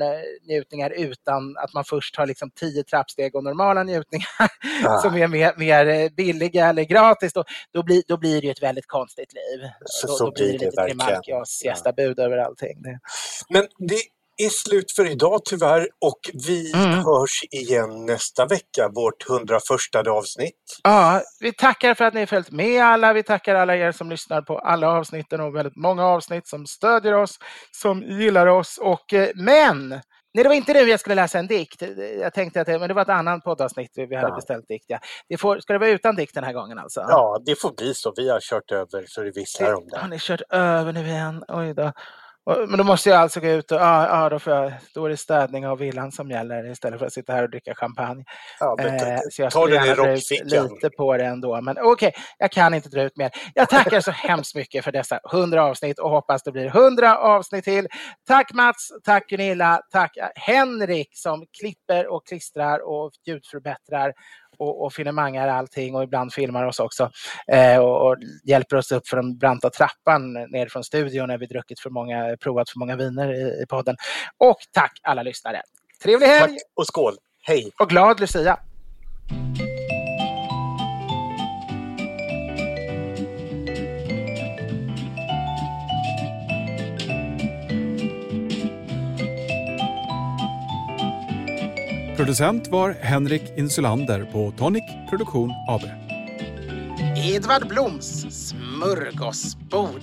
[SPEAKER 1] njutningar utan att man först har liksom tio trappsteg och normala njutningar
[SPEAKER 2] Ah.
[SPEAKER 1] som är mer, mer eh, billiga eller gratis, då, då, blir, då blir det ju ett väldigt konstigt liv.
[SPEAKER 2] Så-
[SPEAKER 1] då,
[SPEAKER 2] så
[SPEAKER 1] då blir det
[SPEAKER 2] det
[SPEAKER 1] lite
[SPEAKER 2] verkligen.
[SPEAKER 1] Trimalchios siesta-bud över allting.
[SPEAKER 2] Men det är slut för idag tyvärr och vi
[SPEAKER 1] Mm.
[SPEAKER 2] hörs igen nästa vecka, vårt 101 avsnitt.
[SPEAKER 1] Ja, vi tackar för att ni har följt med alla. Vi tackar alla er som lyssnar på alla avsnitten och väldigt många avsnitt som stödjer oss, som gillar oss. Och, eh, men, nej det var inte nu jag skulle läsa en dikt. Jag tänkte att det, men det var ett annat poddavsnitt vi hade
[SPEAKER 2] Ja.
[SPEAKER 1] beställt dikt. Ja. Det får, ska det vara utan dikt den här gången alltså?
[SPEAKER 2] Ja, det får bli så. Vi har kört över så det visslar om
[SPEAKER 1] Har
[SPEAKER 2] det.
[SPEAKER 1] ni kört över nu igen? Oj då. Men då måste jag alltså gå ut och, ja, ja då, får jag, då är det städning av villan som gäller istället för att sitta här och dricka champagne.
[SPEAKER 2] Ja,
[SPEAKER 1] Eh, så jag skulle
[SPEAKER 2] i
[SPEAKER 1] gärna dra ut lite på det ändå. Men okej, jag kan inte dra ut mer. Jag tackar så hemskt mycket för dessa 100 avsnitt och hoppas det blir 100 avsnitt till. Tack Mats, tack Gunilla, tack Henrik som klipper och klistrar och ljudförbättrar och, och finemangar allting och ibland filmar oss också. Eh, och, och hjälper oss upp för den branta trappan ner från studion när vi druckit för många, provat för många viner i, i podden. Och tack alla lyssnare. Trevlig helg!
[SPEAKER 2] Tack och skål! Hej!
[SPEAKER 1] Och glad Lucia!
[SPEAKER 12] Producent var Henrik Insulander på Tonic Produktion AB.
[SPEAKER 4] Edvard Bloms smörgåsbord.